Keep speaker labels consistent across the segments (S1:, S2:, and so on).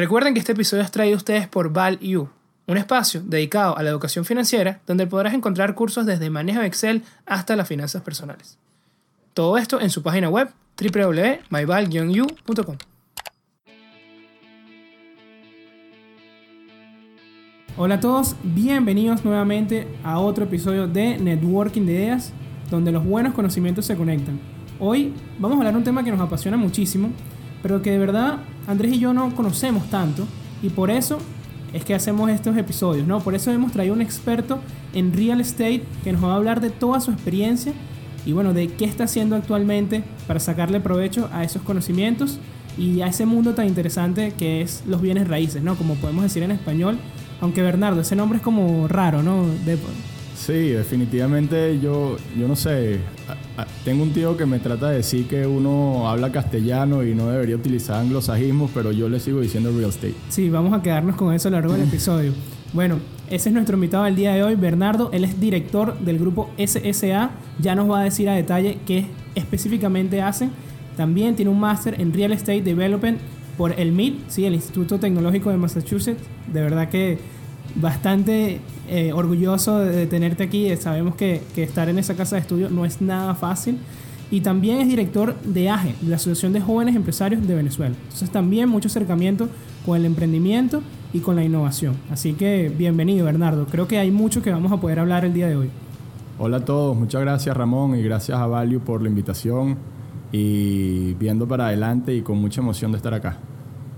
S1: Recuerden que este episodio es traído a ustedes por ValU, un espacio dedicado a la educación financiera donde podrás encontrar cursos desde manejo de Excel hasta las finanzas personales. Todo esto en su página web www.myval-u.com. Hola a todos, bienvenidos nuevamente a otro episodio de Networking de Ideas, donde los buenos conocimientos se conectan. Hoy vamos a hablar de un tema que nos apasiona muchísimo, pero que de verdad Andrés y yo no conocemos tanto, y por eso es que hacemos estos episodios, ¿no? Por eso hemos traído un experto en real estate que nos va a hablar de toda su experiencia y bueno, de qué está haciendo actualmente para sacarle provecho a esos conocimientos y a ese mundo tan interesante que es los bienes raíces, ¿no? Como podemos decir en español, aunque Bernardo, ese nombre es como raro, ¿no?
S2: Sí, definitivamente yo, yo no sé, tengo un tío que me trata de decir que uno habla castellano y no debería utilizar anglosajismos, pero yo le sigo diciendo real estate.
S1: Sí, vamos a quedarnos con eso a lo largo del episodio. Bueno, ese es nuestro invitado del día de hoy, Bernardo. Él es director del grupo SSA. Ya nos va a decir a detalle qué específicamente hacen. También tiene un máster en Real Estate Development por el MIT, ¿sí? el Instituto Tecnológico de Massachusetts. De verdad que bastante eh, orgulloso de tenerte aquí. Sabemos que, que, estar en esa casa de estudio no es nada fácil. Y también es director de AGE, la Asociación de Jóvenes Empresarios de Venezuela. Entonces también mucho acercamiento con el emprendimiento y con la innovación. Así que bienvenido Bernardo. Creo que hay mucho que vamos a poder hablar el día de hoy.
S2: Hola a todos, muchas gracias Ramón y gracias a Value por la invitación y viendo para adelante y con mucha emoción de estar acá.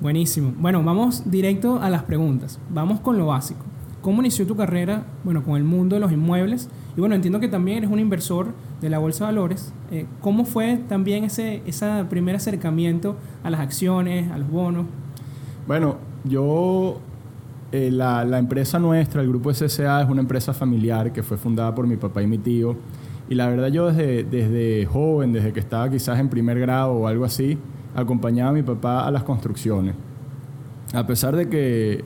S1: Buenísimo. Bueno, vamos directo a las preguntas. Vamos con lo básico. ¿Cómo inició tu carrera bueno, con el mundo de los inmuebles? Y bueno, entiendo que también eres un inversor de la Bolsa de Valores. Eh, ¿Cómo fue también ese, ese primer acercamiento a las acciones, a los bonos?
S2: Bueno, yo, eh, la, la, empresa nuestra, el grupo SSA, es una empresa familiar que fue fundada por mi papá y mi tío. Y la verdad yo desde, desde joven, desde que estaba quizás en primer grado o algo así, acompañaba a mi papá a las construcciones. A pesar de que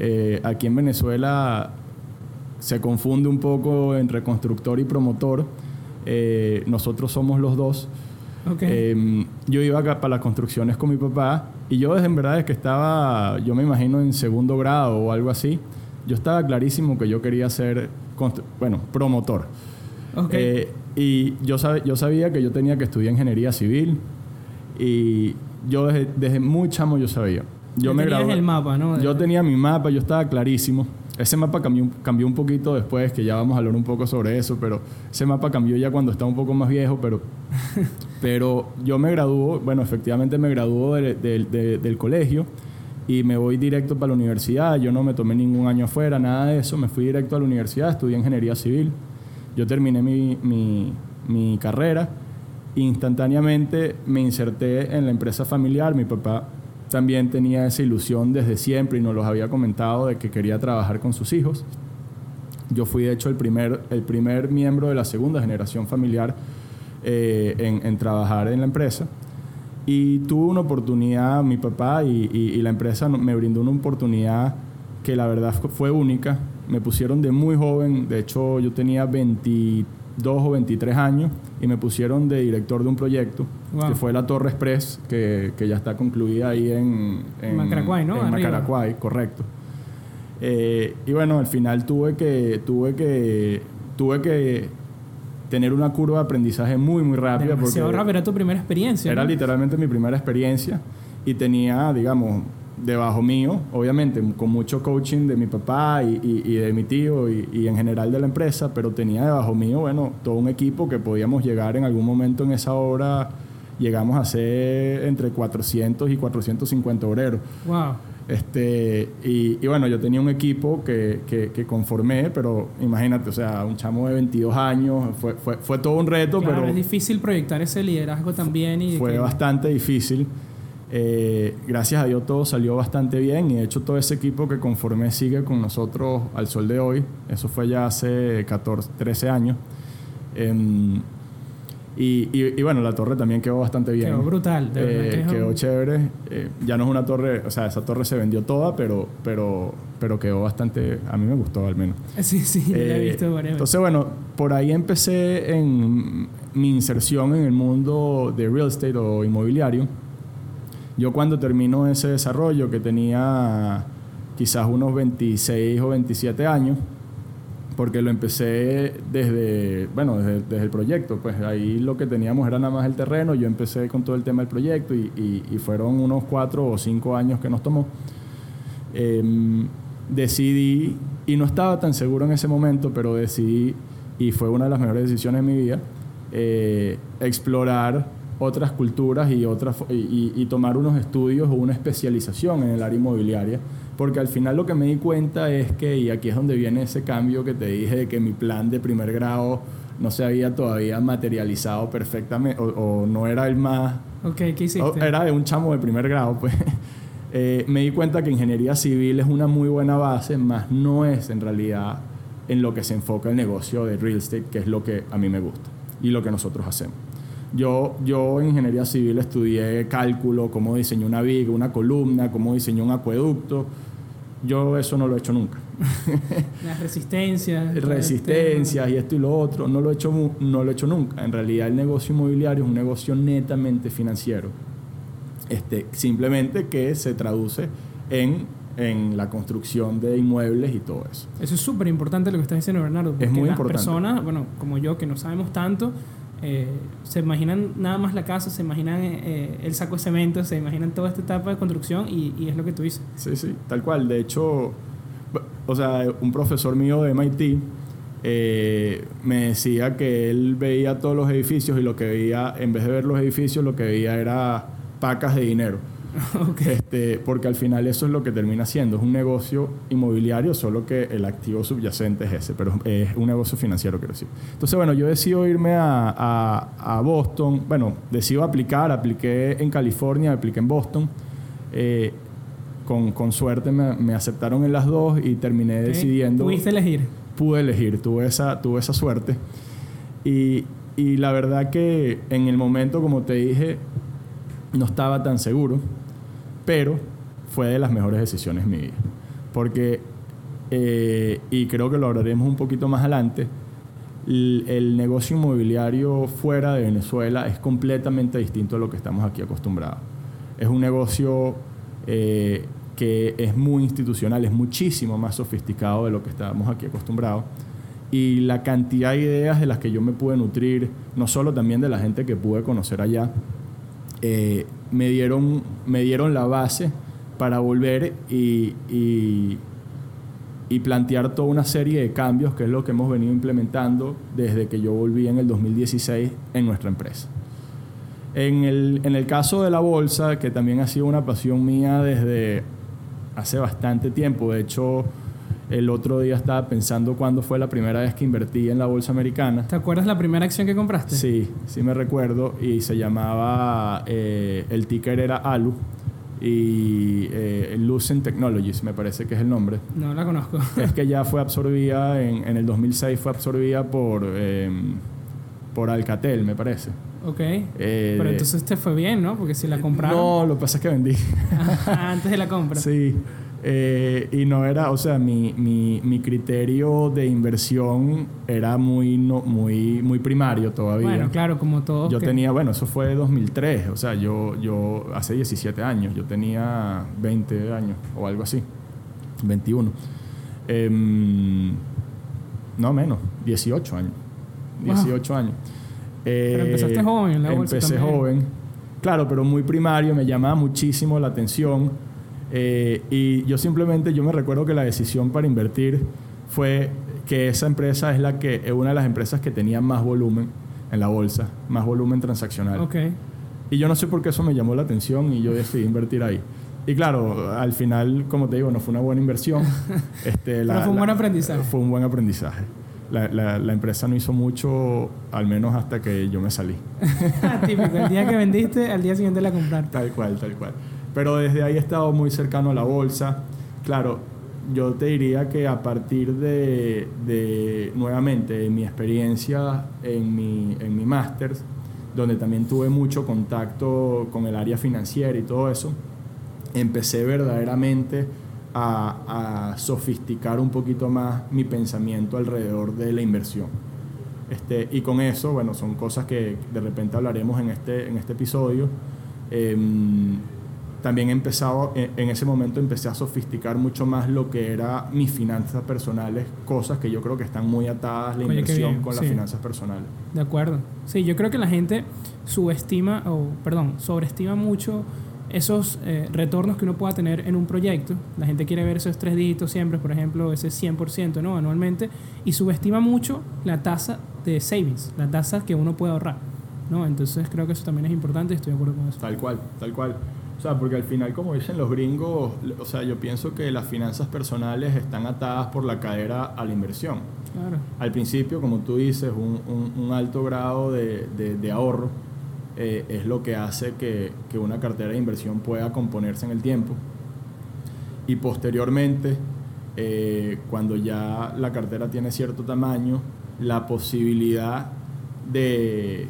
S2: eh, aquí en Venezuela se confunde un poco entre constructor y promotor, eh, nosotros somos los dos. Em, yo iba acá para las construcciones con mi papá y yo desde en verdad es que estaba, yo me imagino en segundo grado o algo así, yo estaba clarísimo que yo quería ser, bueno, promotor. Eh, y yo, yo sabía que yo tenía que estudiar ingeniería civil y yo desde, desde muy chamo yo sabía. Yo
S1: me gradué. el mapa, ¿no?
S2: Yo tenía mi mapa, yo estaba clarísimo. Ese mapa cambió, cambió un poquito después, que ya vamos a hablar un poco sobre eso, pero ese mapa cambió ya cuando estaba un poco más viejo, pero, pero yo me graduó, bueno, efectivamente me graduó del colegio y me voy directo para la universidad. Yo no me tomé ningún año afuera, nada de eso. Me fui directo a la universidad, estudié ingeniería civil. Yo terminé mi, mi, mi carrera. Instantáneamente me inserté en la empresa familiar. Mi papá también tenía esa ilusión desde siempre y nos los había comentado de que quería trabajar con sus hijos. Yo fui de hecho el primer, el primer miembro de la segunda generación familiar eh, en, trabajar en la empresa. Y tuve una oportunidad, mi papá y, la empresa me brindó una oportunidad que la verdad fue única. Me pusieron de muy joven, de hecho yo tenía 23 dos o 23 años y me pusieron de director de un proyecto que fue la Torre Express, que, que ya está concluida ahí en,
S1: en Macaracuay, ¿no?
S2: En Macaracuay, correcto. Eh, y bueno, al final tuve que, tuve que, tuve que tener una curva de aprendizaje muy, muy rápida.
S1: Demasiado porque rápido, era tu primera experiencia.
S2: Era literalmente mi primera experiencia y tenía, digamos, debajo mío, obviamente con mucho coaching de mi papá y, de mi tío y, en general de la empresa, pero tenía debajo mío, bueno, todo un equipo que podíamos llegar en algún momento en esa obra, llegamos a ser entre 400 y 450 obreros.
S1: Wow.
S2: Este, y, bueno, yo tenía un equipo que, que, conformé, pero imagínate, o sea, un chamo de 22 años, fue, fue, fue todo un reto,
S1: claro,
S2: pero...
S1: Es difícil proyectar ese liderazgo también. Y
S2: fue bastante difícil. Eh, gracias a Dios todo salió bastante bien y de hecho todo ese equipo que conformé sigue con nosotros al sol de hoy. Eso fue ya hace 14, 13 años. Em, y, bueno, la torre también quedó bastante bien.
S1: Quedó brutal.
S2: Eh, quedó chévere. Eh, ya no es una torre, o sea, esa torre se vendió toda, pero, pero, pero quedó bastante, a mí me gustó al menos.
S1: Sí, sí, la he visto varias
S2: Entonces, bueno, por ahí empecé en mi inserción en el mundo de real estate o inmobiliario Yo cuando termino ese desarrollo, que tenía quizás unos 26 o 27 años, porque lo empecé desde, bueno, desde, el proyecto, pues ahí lo que teníamos era nada más el terreno, yo empecé con todo el tema del proyecto y, fueron unos cuatro o cinco años que nos tomó. Em, decidí, y no estaba tan seguro en ese momento, pero decidí, y fue una de las mejores decisiones de mi vida, eh, explorar otras culturas y, otras, y tomar unos estudios o una especialización en el área inmobiliaria porque al final lo que me di cuenta es que, y aquí es donde viene ese cambio que te dije de que mi plan de primer grado no se había todavía materializado perfectamente, o, no era el más...
S1: Ok, ¿qué hiciste?
S2: Era de un chamo de primer grado, pues. Eh, me di cuenta que ingeniería civil es una muy buena base, más no es en realidad en lo que se enfoca el negocio de real estate, que es lo que a mí me gusta y lo que nosotros hacemos. Yo, yo en ingeniería civil estudié cálculo, cómo diseñó una viga, una columna, cómo diseñó un acueducto, yo eso no lo he hecho nunca.
S1: Las resistencias.
S2: Resistencias y esto y lo otro, no lo, he hecho, no lo he hecho nunca. En realidad el negocio inmobiliario es un negocio netamente financiero. Este, simplemente que se traduce en, en la construcción de inmuebles y todo eso.
S1: Eso es súper importante lo que está diciendo Bernardo. Porque es muy las personas, bueno, como yo, que no sabemos tanto, eh, se imaginan nada más la casa, se imaginan eh, el saco de cemento, se imaginan toda esta etapa de construcción y, es lo que tú dices.
S2: Sí, sí, tal cual. De hecho, o sea, un profesor mío de MIT eh, me decía que él veía todos los edificios y lo que veía, en vez de ver los edificios, lo que veía era pacas de dinero. Este, porque al final eso es lo que termina siendo, es un negocio inmobiliario, solo que el activo subyacente es ese, pero es un negocio financiero, quiero decir. Entonces, bueno, yo decido irme a, a, Boston, bueno, decido aplicar, apliqué en California, apliqué en Boston. Eh, con, con, suerte me, me, aceptaron en las dos y terminé decidiendo...
S1: ¿Pudiste elegir?
S2: Pude elegir, tuve esa, tuve esa suerte. Y, y la verdad que en el momento, como te dije, no estaba tan seguro pero fue de las mejores decisiones mías. Porque, eh, y creo que lo hablaremos un poquito más adelante, el, negocio inmobiliario fuera de Venezuela es completamente distinto a lo que estamos aquí acostumbrados. Es un negocio eh, que es muy institucional, es muchísimo más sofisticado de lo que estábamos aquí acostumbrados. Y la cantidad de ideas de las que yo me pude nutrir, no solo también de la gente que pude conocer allá, eh, me, dieron, me dieron la base para volver y, y, plantear toda una serie de cambios, que es lo que hemos venido implementando desde que yo volví en el 2016 en nuestra empresa. En el, en el caso de la bolsa, que también ha sido una pasión mía desde hace bastante tiempo, de hecho el otro día estaba pensando cuándo fue la primera vez que invertí en la bolsa americana.
S1: ¿Te acuerdas la primera acción que compraste?
S2: Sí, sí me recuerdo. Y se llamaba, eh, el ticker era ALU. Y eh, Lucent Technologies, me parece que es el nombre.
S1: No la conozco.
S2: es que ya fue absorbida, en, en el 2006 fue absorbida por, em, por Alcatel, me parece.
S1: Ok. Eh, Pero entonces te fue bien, ¿no? Porque si la compraron.
S2: No, lo que pasa es que vendí.
S1: Antes de la compra.
S2: Sí. Eh, y no era, o sea, mi, mi, mi, criterio de inversión era muy, no, muy, muy primario todavía.
S1: Bueno, claro, como todo.
S2: Yo tenía, bueno, eso fue 2003, o sea, yo, yo hace 17 años, yo tenía 20 años o algo así, 21. Em, no menos, 18 años. 18 años.
S1: pero empezaste eh, joven en la
S2: Empecé joven, claro, pero muy primario, me llamaba muchísimo la atención eh, y yo simplemente, yo me recuerdo que la decisión para invertir fue que esa empresa es la que es una de las empresas que tenía más volumen en la bolsa, más volumen transaccional.
S1: Okay.
S2: Y yo no sé por qué eso me llamó la atención y yo decidí invertir ahí. Y claro, al final, como te digo, no fue una buena inversión.
S1: este, la, Pero fue un buen aprendizaje.
S2: Fue un buen aprendizaje. La, la, la, empresa no hizo mucho, al menos hasta que yo me salí.
S1: Típico, el día que vendiste, al día siguiente la compraste.
S2: Tal cual, tal cual. Pero desde ahí he estado muy cercano a la bolsa. Claro, yo te diría que a partir de, de nuevamente, de mi experiencia en mi, en mi máster, donde también tuve mucho contacto con el área financiera y todo eso, empecé verdaderamente a, a, sofisticar un poquito más mi pensamiento alrededor de la inversión. Este, y con eso, bueno, son cosas que de repente hablaremos en este, en este episodio. Em, también empezado, en, en ese momento empecé a sofisticar mucho más lo que era mis finanzas personales, cosas que yo creo que están muy atadas la
S1: Oye,
S2: inversión
S1: bien,
S2: con las
S1: sí.
S2: finanzas personales.
S1: De acuerdo. Sí, yo creo que la gente subestima, o perdón, sobreestima mucho esos eh, retornos que uno pueda tener en un proyecto. La gente quiere ver esos tres dígitos siempre, por ejemplo, ese 100% ¿no? anualmente, y subestima mucho la tasa de savings, la tasa que uno puede ahorrar. ¿no? Entonces creo que eso también es importante y estoy de acuerdo con eso.
S2: Tal cual, tal cual. O sea, porque al final, como dicen los gringos, o sea, yo pienso que las finanzas personales están atadas por la cadera a la inversión.
S1: Claro.
S2: Al principio, como tú dices, un, un- un alto grado de, de- de ahorro eh, es lo que hace que, que una cartera de inversión pueda componerse en el tiempo. Y posteriormente, eh, cuando ya la cartera tiene cierto tamaño, la posibilidad de,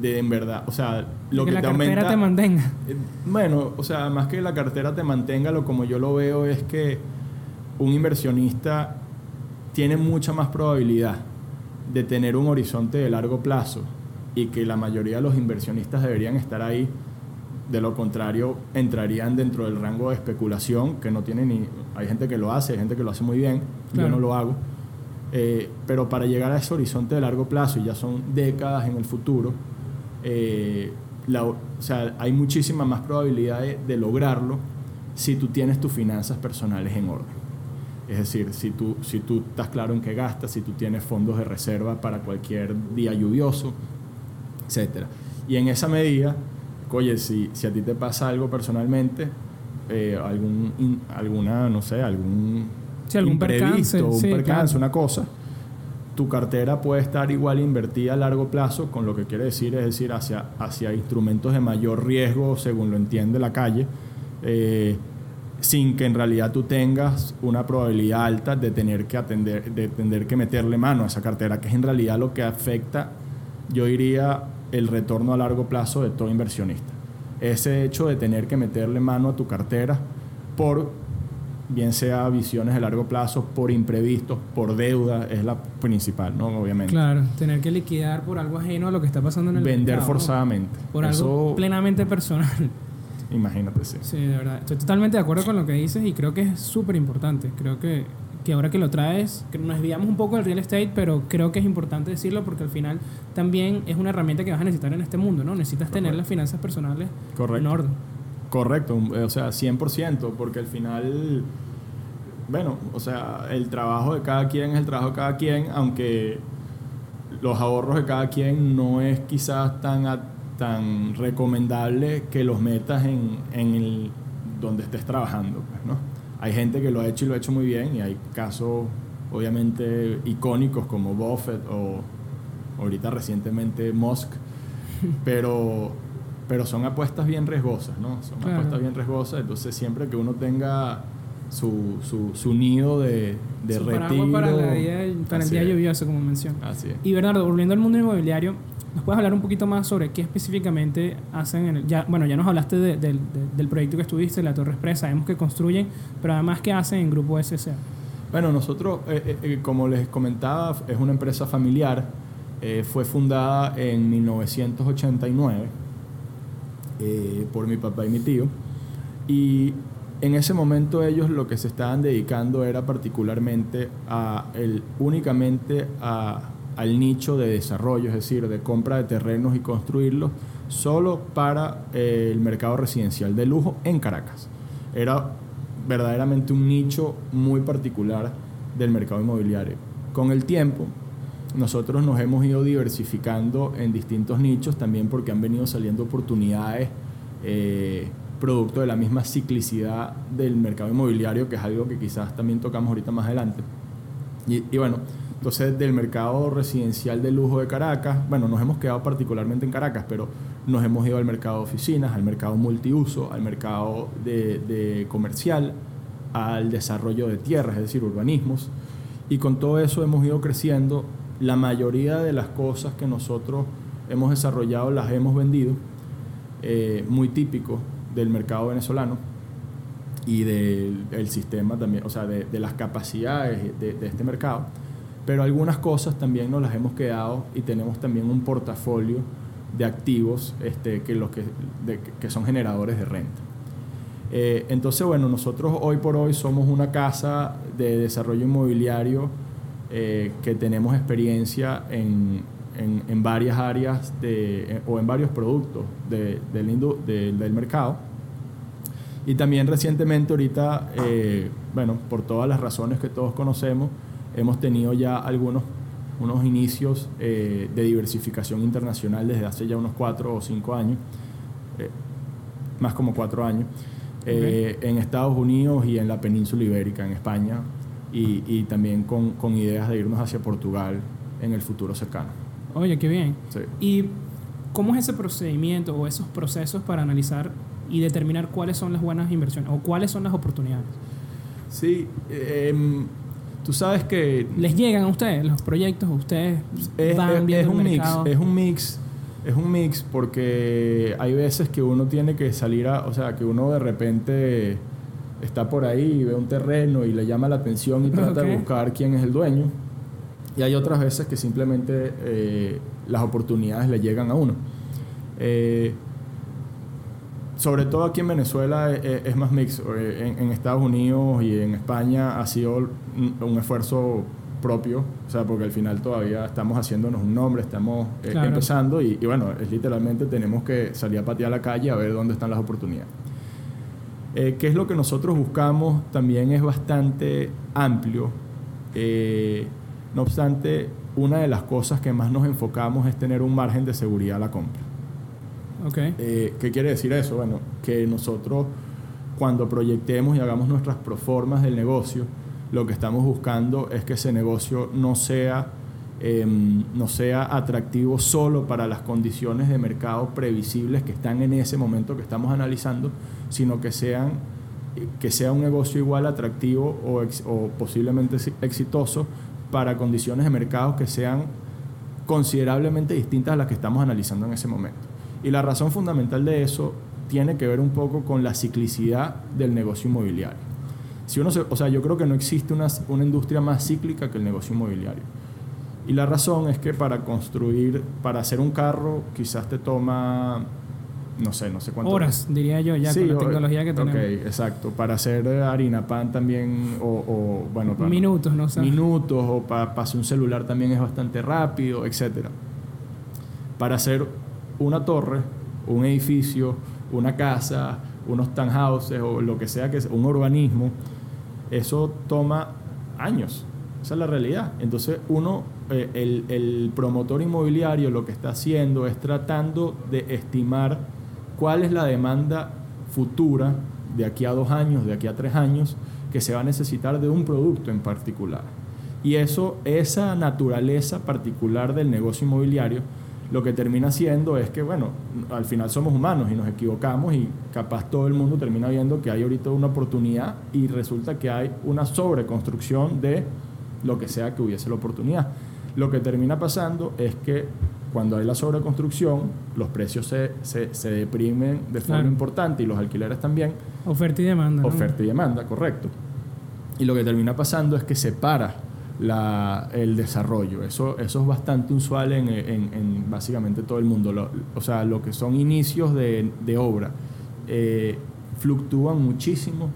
S2: de en verdad, o sea, lo
S1: que,
S2: que,
S1: la
S2: te
S1: cartera
S2: aumenta...
S1: te mantenga.
S2: Eh, Bueno, o sea, más que la cartera te mantenga, lo como yo lo veo es que un inversionista tiene mucha más probabilidad de tener un horizonte de largo plazo y que la mayoría de los inversionistas deberían estar ahí. De lo contrario, entrarían dentro del rango de especulación que no tiene ni... Hay gente que lo hace, hay gente que lo hace muy bien,
S1: Claro.
S2: yo no lo hago. Eh, pero para llegar a ese horizonte de largo plazo, y ya son décadas en el futuro, eh, la- o sea, hay muchísima más probabilidad de, de lograrlo si tú tienes tus finanzas personales en orden. Es decir, si tú, si tú estás claro en qué gastas, si tú tienes fondos de reserva para cualquier día lluvioso, etc. Y en esa medida, oye, si, si a ti te pasa algo personalmente, eh, algún, in- alguna, no sé, algún
S1: Sí, algún percance,
S2: un
S1: sí,
S2: percance,
S1: claro.
S2: una cosa, tu cartera puede estar igual invertida a largo plazo, con lo que quiere decir es decir, hacia, hacia instrumentos de mayor riesgo, según lo entiende la calle, eh, sin que en realidad tú tengas una probabilidad alta de tener que atender, de tener que meterle mano a esa cartera, que es en realidad lo que afecta, yo diría, el retorno a largo plazo de todo inversionista. Ese hecho de tener que meterle mano a tu cartera por bien sea visiones de largo plazo, por imprevistos, por deuda, es la principal, ¿no? Obviamente.
S1: Claro, tener que liquidar por algo ajeno a lo que está pasando en el
S2: Vender
S1: mercado, ¿no?
S2: forzadamente.
S1: Por
S2: Eso,
S1: algo plenamente personal.
S2: imagínate, sí.
S1: Sí, de verdad. Estoy totalmente de acuerdo con lo que dices y creo que es súper importante. Creo que, que ahora que lo traes, que nos desviamos un poco del real estate, pero creo que es importante decirlo porque al final también es una herramienta que vas a necesitar en este mundo, ¿no? Necesitas tener
S2: Correcto.
S1: las finanzas personales
S2: Correcto.
S1: en orden.
S2: Correcto, un- o sea, 100%, porque al final, bueno, o sea, el trabajo de cada quien es el trabajo de cada quien, aunque los ahorros de cada quien no es quizás tan, a- tan recomendable que los metas en, en el, donde estés trabajando, pues, ¿no? Hay gente que lo ha hecho y lo ha hecho muy bien y hay casos obviamente icónicos como Buffett o ahorita recientemente Musk, pero, pero son apuestas bien riesgosas, ¿no? Son
S1: Claro.
S2: apuestas bien riesgosas, entonces siempre que uno tenga su, su, su nido de, de
S1: Su
S2: retiro...
S1: para, la día- para el día
S2: es.
S1: lluvioso, como mencioné.
S2: Así es.
S1: Y Bernardo, volviendo al mundo inmobiliario, ¿nos puedes hablar un poquito más sobre qué específicamente hacen? En el, ya, bueno, ya nos hablaste de- del- de- del proyecto que estuviste, la Torre Expresa, sabemos que construyen, pero además, ¿qué hacen en Grupo SSA?
S2: Bueno, nosotros, eh, eh, eh, como les comentaba, es una empresa familiar. eh, fue fundada en 1989 eh, por mi papá y mi tío. Y en ese momento ellos lo que se estaban dedicando era particularmente a el, únicamente a- al nicho de desarrollo, es decir, de compra de terrenos y construirlos solo para eh, el mercado residencial de lujo en Caracas. Era verdaderamente un nicho muy particular del mercado inmobiliario. Con el tiempo, nosotros nos hemos ido diversificando en distintos nichos también porque han venido saliendo oportunidades eh, producto de la misma ciclicidad del mercado inmobiliario, que es algo que quizás también tocamos ahorita más adelante. Y, y bueno, entonces del mercado residencial de lujo de Caracas, bueno, nos hemos quedado particularmente en Caracas, pero nos hemos ido al mercado de oficinas, al mercado multiuso, al mercado de, de comercial, al desarrollo de tierras, es decir, urbanismos. Y con todo eso hemos ido creciendo. La mayoría de las cosas que nosotros hemos desarrollado las hemos vendido, eh, muy típico del mercado venezolano y del, sistema también, o sea, de, de las capacidades de, de este mercado. Pero algunas cosas también nos las hemos quedado y tenemos también un portafolio de activos este, que, los que, de- que son generadores de renta. Eh, entonces, bueno, nosotros hoy por hoy somos una casa de desarrollo inmobiliario eh, que tenemos experiencia en, en, en varias áreas de, o en varios productos de, del, indu- del- mercado. Y también recientemente, ahorita, eh, bueno, por todas las razones que todos conocemos, hemos tenido ya algunos unos inicios eh, de diversificación internacional desde hace ya unos cuatro o cinco años, eh, más como cuatro años, eh, en Estados Unidos y en la península ibérica, en España, y, y también con, con ideas de irnos hacia Portugal en el futuro cercano.
S1: Oye, qué bien.
S2: Sí.
S1: ¿Y cómo es ese procedimiento o esos procesos para analizar y determinar cuáles son las buenas inversiones o cuáles son las oportunidades?
S2: Sí, em, tú sabes que
S1: ¿Les llegan a ustedes los proyectos? ¿Ustedes
S2: es,
S1: van
S2: es-
S1: viendo
S2: es
S1: el
S2: un mix,
S1: mercado?
S2: es un mix, es un mix porque hay veces que uno tiene que salir a, o sea, que uno de repente está por ahí y ve un terreno y le llama la atención y trata de buscar quién es el dueño. Y hay otras veces que simplemente eh, las oportunidades le llegan a uno. Eh, sobre todo aquí en Venezuela eh, es, más mix. Eh, En, en Estados Unidos y en España ha sido un, esfuerzo propio, o sea, porque al final todavía estamos haciéndonos un nombre, estamos eh,
S1: Claro.
S2: empezando y, y bueno, es literalmente tenemos que salir a patear la calle a ver dónde están las oportunidades. Eh, ¿Qué es lo que nosotros buscamos? También es bastante amplio. Eh, no obstante, una de las cosas que más nos enfocamos es tener un margen de seguridad a la compra. Eh, ¿Qué quiere decir eso? Bueno, que nosotros cuando proyectemos y hagamos nuestras proformas del negocio, lo que estamos buscando es que ese negocio no sea, em, no sea atractivo solo para las condiciones de mercado previsibles que están en ese momento que estamos analizando, sino que sean que sea un negocio igual atractivo o, posiblemente exi- exitoso para condiciones de mercado que sean considerablemente distintas a las que estamos analizando en ese momento. Y la razón fundamental de eso tiene que ver un poco con la ciclicidad del negocio inmobiliario. Si uno se- o sea, yo creo que no existe una, una industria más cíclica que el negocio inmobiliario. Y la razón es que para construir, para hacer un carro, quizás te toma, no sé, no sé cuánto.
S1: Horas, diría yo, ya
S2: Sí,
S1: con la tecnología que tenemos.
S2: Ok, exacto. Para hacer harina pan también, o, o, bueno, para-
S1: Minutos, ¿no? Sea,
S2: minutos, o para hacer un celular también es bastante rápido, etc. Para hacer una torre, un edificio, una casa, unos townhouses o lo que sea que sea, un urbanismo, eso toma años. Esa es la realidad. Entonces uno, eh, el, el promotor inmobiliario lo que está haciendo es tratando de estimar cuál es la demanda futura de aquí a dos años, de aquí a tres años, que se va a necesitar de un producto en particular. Y eso, esa naturaleza particular del negocio inmobiliario, lo que termina siendo es que, bueno, al final somos humanos y nos equivocamos y capaz todo el mundo termina viendo que hay ahorita una oportunidad y resulta que hay una sobreconstrucción de lo que sea que hubiese la oportunidad. Lo que termina pasando es que cuando hay la sobreconstrucción, los precios se, se, se deprimen de forma
S1: Claro.
S2: importante y los alquileres también.
S1: Oferta y demanda. ¿no?
S2: Oferta y demanda, correcto. Y lo que termina pasando es que se para la- el desarrollo. Eso, eso es bastante usual en, en- en básicamente todo el mundo. Lo- o sea, lo que son inicios de, de obra eh, fluctúan muchísimo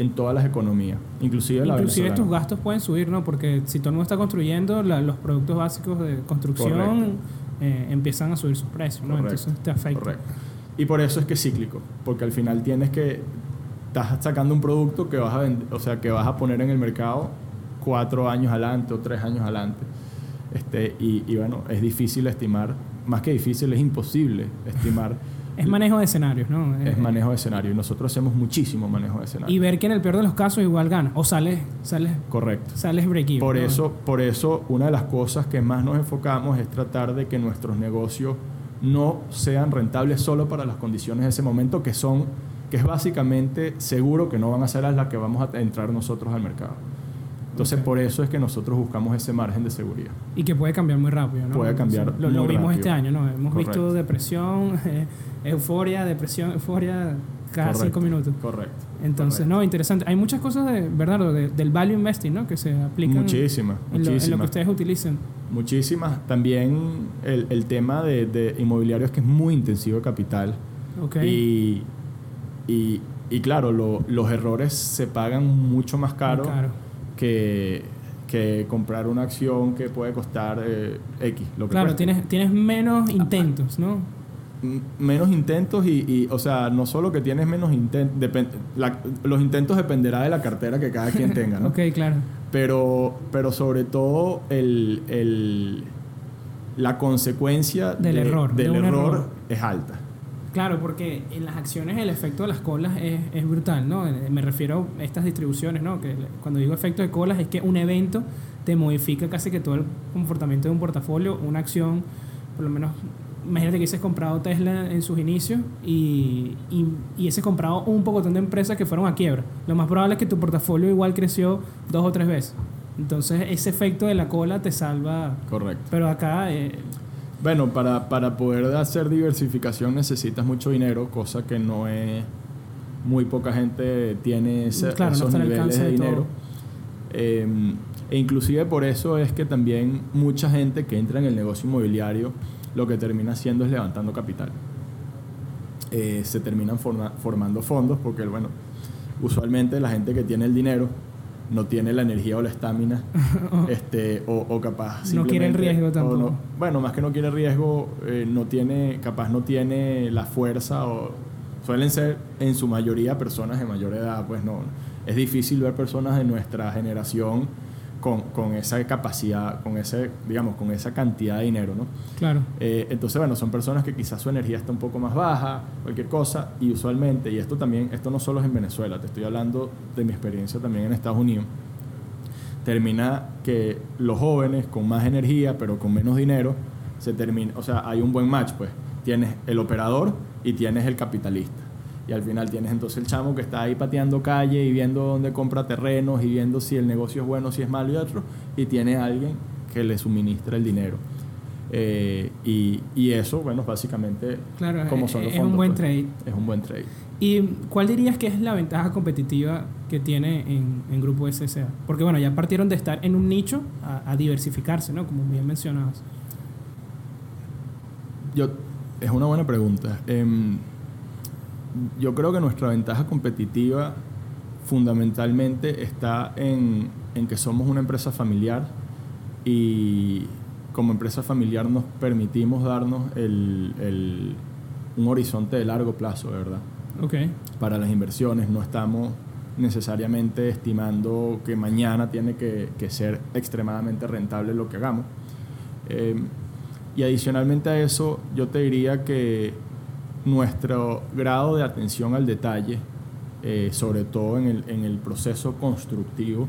S2: en todas las economías, inclusive la
S1: Inclusive tus gastos pueden subir, ¿no? Porque si todo el mundo está construyendo, la- los productos básicos de construcción eh, empiezan a subir sus precios, ¿no?
S2: Correcto,
S1: Entonces te afecta.
S2: Correcto. Y por eso es que es cíclico, porque al final tienes que estás sacando un producto que vas a vend- o sea, que vas a poner en el mercado cuatro años adelante o tres años adelante. Este, y, y bueno, es difícil estimar, más que difícil, es imposible estimar.
S1: Es manejo de escenarios, ¿no?
S2: Es
S1: Eh,
S2: manejo de escenario. Y nosotros hacemos muchísimo manejo de escenario.
S1: y ver que en el peor de los casos igual gana. O sales, sales,
S2: Correcto.
S1: sales break even,
S2: Por
S1: ¿no?
S2: eso, por eso, una de las cosas que más nos enfocamos es tratar de que nuestros negocios no sean rentables solo para las condiciones de ese momento, que son, que es básicamente seguro que no van a ser las que vamos a entrar nosotros al mercado. Entonces, por eso es que nosotros buscamos ese margen de seguridad.
S1: Y que puede cambiar muy rápido, ¿no?
S2: Puede cambiar
S1: Lo, lo
S2: muy
S1: vimos
S2: rápido.
S1: este año, ¿no? Hemos visto depresión, eh, euforia, depresión, euforia cada
S2: Correcto.
S1: cinco minutos.
S2: Correcto.
S1: Entonces,
S2: Correcto.
S1: no, interesante. Hay muchas cosas, de, Bernardo, de- del value investing, ¿no? Que se aplican
S2: Muchísimas,
S1: en, lo, en lo que
S2: muchísimas.
S1: ustedes utilizan.
S2: Muchísimas. También el, el tema de, de inmobiliario es que es muy intensivo de capital.
S1: Ok.
S2: Y, y y claro, lo- los errores se pagan mucho más caro,
S1: Caro.
S2: Que, que comprar una acción que puede costar eh, X. Lo que
S1: Claro,
S2: cueste.
S1: tienes, tienes menos intentos, ¿no?
S2: Menos intentos y, y, o sea, no solo que tienes menos intentos, los intentos dependerá de la cartera que cada quien tenga, ¿no?
S1: Ok, claro.
S2: pero, pero sobre todo el, el- la consecuencia
S1: Del
S2: de-
S1: error, de
S2: del error. es alta.
S1: Claro, porque en las acciones el efecto de las colas es, es brutal, ¿no? Eh, Me refiero a estas distribuciones, ¿no? Que cuando digo efecto de colas es que un evento te modifica casi que todo el comportamiento de un portafolio, una acción, por lo menos, imagínate que hubieses comprado Tesla en sus inicios y, y, y hubieses comprado un pocotón de empresas que fueron a quiebra. Lo más probable es que tu portafolio igual creció dos o tres veces. Entonces ese efecto de la cola te salva.
S2: Correcto.
S1: Pero acá... eh,
S2: Bueno, para, para poder hacer diversificación necesitas mucho dinero, cosa que no es... Muy poca gente tiene ese-
S1: Claro, no
S2: esos
S1: al
S2: niveles de
S1: de
S2: dinero. Eh, e inclusive por eso es que también mucha gente que entra en el negocio inmobiliario lo que termina haciendo es levantando capital. Eh, se terminan forma- formando fondos porque, bueno, usualmente la gente que tiene el dinero no tiene la energía o la estamina este, o, o capaz
S1: No quiere el
S2: simplemente-
S1: riesgo tampoco.
S2: no- bueno, más que no quiere riesgo, eh, no tiene, capaz no tiene la fuerza o suelen ser en su mayoría personas de mayor edad, pues no, es difícil ver personas de nuestra generación con, con esa capacidad, con ese, digamos, con esa cantidad de dinero, ¿no?
S1: claro.
S2: Eh, entonces, bueno, son personas que quizás su energía está un poco más baja, cualquier cosa, y usualmente, y esto también, esto no solo es en Venezuela, te estoy hablando de mi experiencia también en Estados Unidos, termina que los jóvenes con más energía, pero con menos dinero, se termina, o sea, hay un buen match, pues. Tienes el operador y tienes el capitalista. Y al final tienes entonces el chamo que está ahí pateando calle y viendo dónde compra terrenos y viendo si el negocio es bueno, si es malo y otro. Y tiene alguien que le suministra el dinero. Eh, y, y eso, bueno, básicamente,
S1: Claro,
S2: como son los
S1: es un
S2: fondos,
S1: buen
S2: pues,
S1: trade.
S2: Es un buen trade.
S1: ¿Y cuál dirías que es la ventaja competitiva que tiene en, en Grupo SSA? Porque bueno, ya partieron de estar en un nicho a, a diversificarse, ¿no? Como bien mencionabas.
S2: Yo, es una buena pregunta. Em, yo creo que nuestra ventaja competitiva fundamentalmente está en, en que somos una empresa familiar y como empresa familiar nos permitimos darnos el, el- un horizonte de largo plazo, verdad
S1: Ok.
S2: para las inversiones. No estamos necesariamente estimando que mañana tiene que, que ser extremadamente rentable lo que hagamos. Eh, y adicionalmente a eso, yo te diría que nuestro grado de atención al detalle, eh, sobre todo en el, en el proceso constructivo,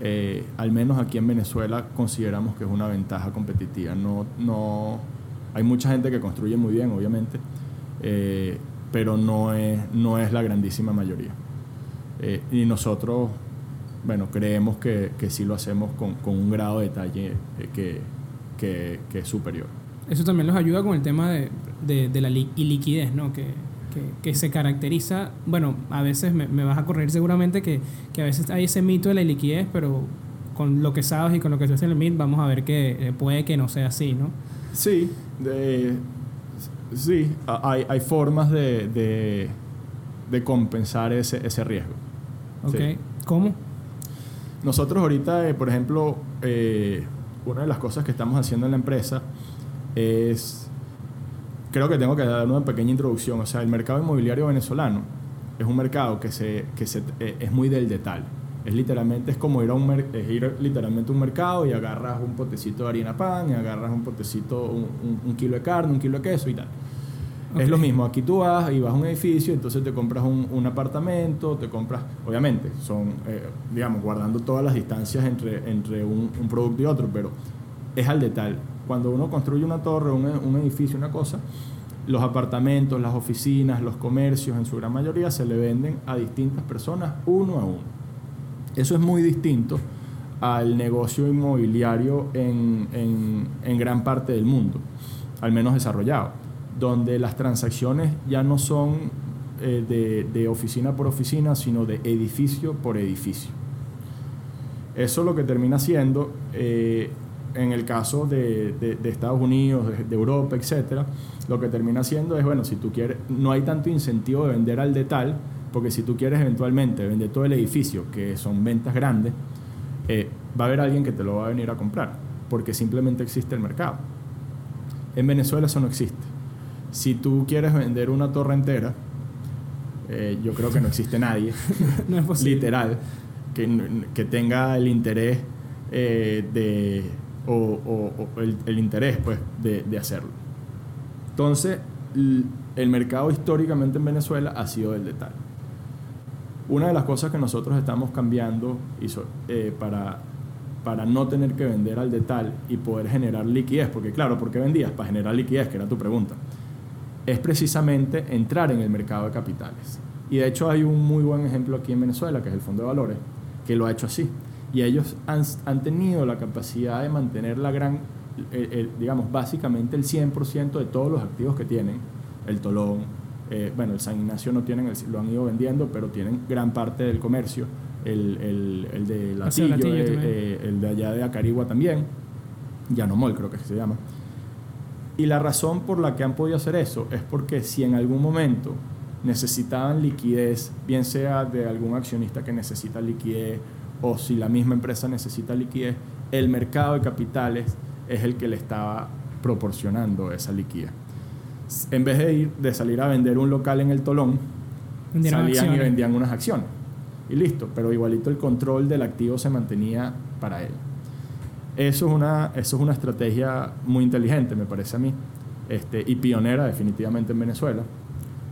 S2: eh, al menos aquí en Venezuela consideramos que es una ventaja competitiva. No, no, hay mucha gente que construye muy bien, obviamente, eh, pero no es, no es la grandísima mayoría. Y nosotros, bueno, creemos que, que sí lo hacemos con, con un grado de detalle que, que, que es superior.
S1: Eso también los ayuda con el tema de, de- de la li- iliquidez, ¿no? Que, que, que se caracteriza, bueno, a veces me, me vas a correr seguramente que, que a veces hay ese mito de la iliquidez, pero con lo que sabes y con lo que se hace en el MIT, vamos a ver que eh, puede que no sea así, ¿no?
S2: Sí, de- sí, hay, hay formas de, de, de compensar ese, ese riesgo.
S1: ¿Ok?
S2: Sí.
S1: ¿Cómo?
S2: Nosotros ahorita, eh, por ejemplo, eh, una de las cosas que estamos haciendo en la empresa es, creo que tengo que dar una pequeña introducción, o sea, el mercado inmobiliario venezolano es un mercado que, se, que se, eh, es muy del detalle. Es literalmente, es como ir a un, mer- es ir literalmente a un mercado y agarras un potecito de harina pan, y agarras un potecito, un, un- un kilo de carne, un kilo de queso y tal. Es lo mismo, aquí tú vas y vas a un edificio, entonces te compras un, un apartamento, te compras, obviamente, son, eh, digamos, guardando todas las distancias entre, entre un, un producto y otro, pero es al detalle. Cuando uno construye una torre, un, un edificio, una cosa, los apartamentos, las oficinas, los comercios, en su gran mayoría, se le venden a distintas personas uno a uno. Eso es muy distinto al negocio inmobiliario en, en- en gran parte del mundo, al menos desarrollado, donde las transacciones ya no son eh, de, de oficina por oficina, sino de edificio por edificio. Eso lo que termina siendo, eh, en el caso de, de- de Estados Unidos, de, de Europa, etcétera, lo que termina siendo es, bueno, si tú quieres, no hay tanto incentivo de vender al detal, Porque si tú quieres eventualmente vender todo el edificio, que son ventas grandes, eh, va a haber alguien que te lo va a venir a comprar, porque simplemente existe el mercado. En Venezuela eso no existe. Si tú quieres vender una torre entera, eh, yo creo que no existe nadie,
S1: no es posible.
S2: literal, que, que tenga el interés eh, de, o, el, interés pues, de, de hacerlo. Entonces, el mercado históricamente en Venezuela ha sido el de tal. Una de las cosas que nosotros estamos cambiando y eh, para, para no tener que vender al de tal y poder generar liquidez, porque claro, ¿por qué vendías? Para generar liquidez, que era tu pregunta, es precisamente entrar en el mercado de capitales. Y de hecho hay un muy buen ejemplo aquí en Venezuela, que es el Fondo de Valores, que lo ha hecho así. Y ellos han, han tenido la capacidad de mantener la gran, eh, eh, digamos, básicamente el 100% de todos los activos que tienen, el Tolón, eh, bueno, el San Ignacio no tienen, el- lo han ido vendiendo, pero tienen gran parte del comercio, el, el, el de Latillo,
S1: Latillo
S2: eh, eh, el de allá de Acarigua también, Yanomol creo que se llama. Y la razón por la que han podido hacer eso es porque si en algún momento necesitaban liquidez, bien sea de algún accionista que necesita liquidez o si la misma empresa necesita liquidez, el mercado de capitales es el que le estaba proporcionando esa liquidez. En vez de ir de salir a vender un local en el Tolón,
S1: Vendieron
S2: salían y vendían unas acciones. Y listo, pero igualito el control del activo se mantenía para él. Eso es una, eso es una estrategia muy inteligente, me parece a mí, este, y pionera definitivamente en Venezuela.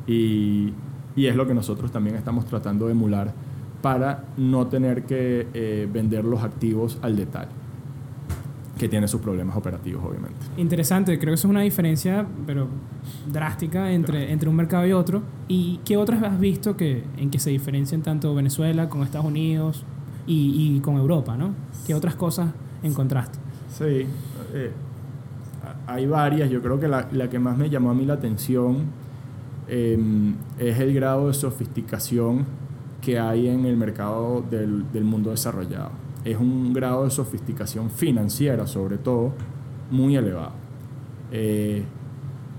S2: Y, y es lo que nosotros también estamos tratando de emular para no tener que eh, vender los activos al detalle, que tiene sus problemas operativos, obviamente.
S1: Interesante, creo que eso es una diferencia, pero drástica entre, entre un mercado y otro. ¿Y qué otras has visto que, en que se diferencian tanto Venezuela con Estados Unidos y, y con Europa, ¿no? ¿Qué otras cosas encontraste?
S2: Sí, eh, hay varias. Yo creo que la, la que más me llamó a mí la atención eh, es el grado de sofisticación que hay en el mercado del, del mundo desarrollado. Es un grado de sofisticación financiera, sobre todo, muy elevado. Eh,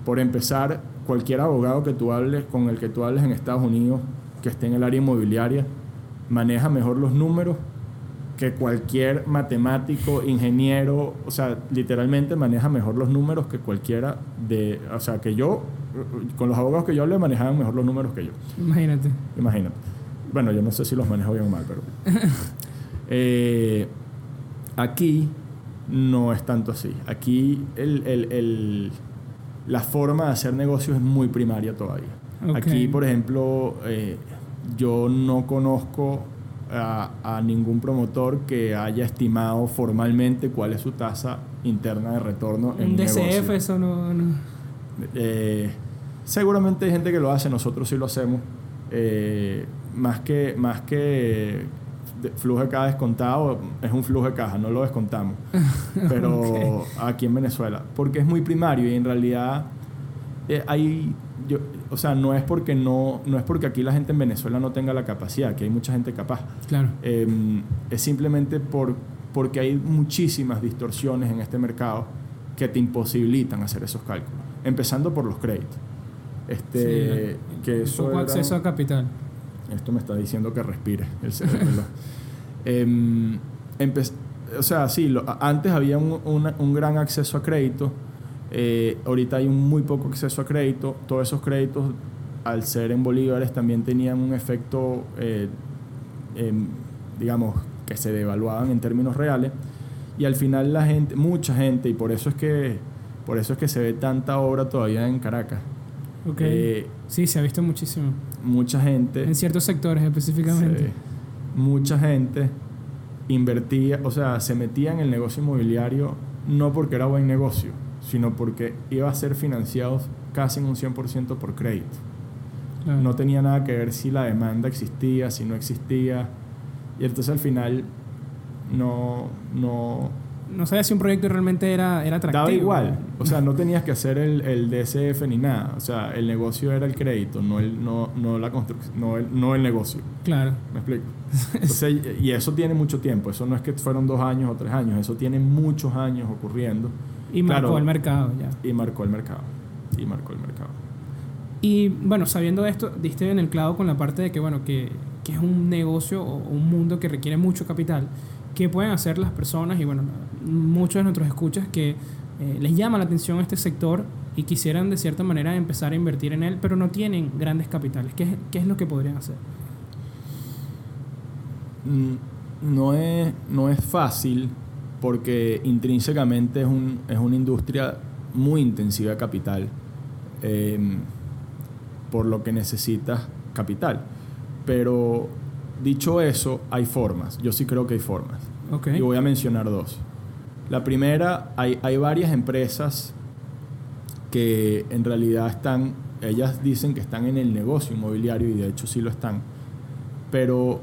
S2: por empezar, cualquier abogado que tú hables, con el que tú hables en Estados Unidos, que esté en el área inmobiliaria, maneja mejor los números que cualquier matemático, ingeniero, o sea, literalmente maneja mejor los números que cualquiera de, o sea, que yo, con los abogados que yo hablé, manejaban mejor los números que yo.
S1: Imagínate.
S2: Imagínate. Bueno, yo no sé si los manejo bien o mal, pero... Eh, aquí no es tanto así. Aquí el, el- el- la forma de hacer negocios es muy primaria todavía. Aquí, por ejemplo, eh, yo no conozco a, a ningún promotor que haya estimado formalmente cuál es su tasa interna de retorno en
S1: Un
S2: un
S1: DCF,
S2: negocio.
S1: eso no, no-
S2: Eh, seguramente hay gente que lo hace, nosotros sí lo hacemos. Eh, más que, más que flujo de caja descontado, es un flujo de caja, no lo descontamos. Pero aquí en Venezuela, porque es muy primario y en realidad eh, hay, yo, o sea, no es porque no, no es porque aquí la gente en Venezuela no tenga la capacidad, que hay mucha gente capaz.
S1: Claro.
S2: Eh, es simplemente por, porque hay muchísimas distorsiones en este mercado que te imposibilitan hacer esos cálculos. Empezando por los créditos. Este,
S1: Sí,
S2: que eso
S1: Poco
S2: era-
S1: acceso a capital.
S2: Esto me está diciendo que respire el cerebro. Em, o sea, sí, lo- antes había un, una- un gran acceso a crédito, eh, ahorita hay un muy poco acceso a crédito, todos esos créditos al ser en bolívares también tenían un efecto, eh, em, digamos, que se devaluaban en términos reales y al final la gente, mucha gente, y por eso es que, por eso es que se ve tanta obra todavía en Caracas,
S1: Ok.
S2: eh,
S1: sí, se ha visto muchísimo.
S2: Mucha gente...
S1: En ciertos sectores específicamente.
S2: Sí. Mucha gente invertía, o sea, se metía en el negocio inmobiliario no porque era buen negocio, sino porque iba a ser financiado casi en un 100% por crédito.
S1: Claro.
S2: No tenía nada que ver si la demanda existía, si no existía. Y entonces al final no, no
S1: No sabía si un proyecto realmente era, era atractivo.
S2: daba igual. O sea, no tenías que hacer el, el DCF ni nada. O sea, el negocio era el crédito, no el, no, no la construcción, no el, no el negocio.
S1: Claro.
S2: ¿Me explico? Entonces, y eso tiene mucho tiempo. Eso no es que fueron dos años o tres años. Eso tiene muchos años ocurriendo.
S1: Y marcó
S2: Claro.
S1: el mercado ya.
S2: Y marcó el mercado. Y marcó el mercado.
S1: Y bueno, sabiendo esto, diste en el clavo con la parte de que, bueno, que, que es un negocio o un mundo que requiere mucho capital. ¿Qué pueden hacer las personas? Y bueno, muchos de nuestros escuchas que eh, les llama la atención este sector y quisieran de cierta manera empezar a invertir en él, pero no tienen grandes capitales. ¿Qué, qué es lo que podrían hacer?
S2: Mm, no es, no es fácil porque intrínsecamente es, un, es una industria muy intensiva de capital, em, por lo que necesitas capital. Pero dicho eso, hay formas. Yo sí creo que hay formas.
S1: Okay.
S2: Y voy a mencionar dos. La primera, hay, hay varias empresas que en realidad están, ellas dicen que están en el negocio inmobiliario y de hecho sí lo están, pero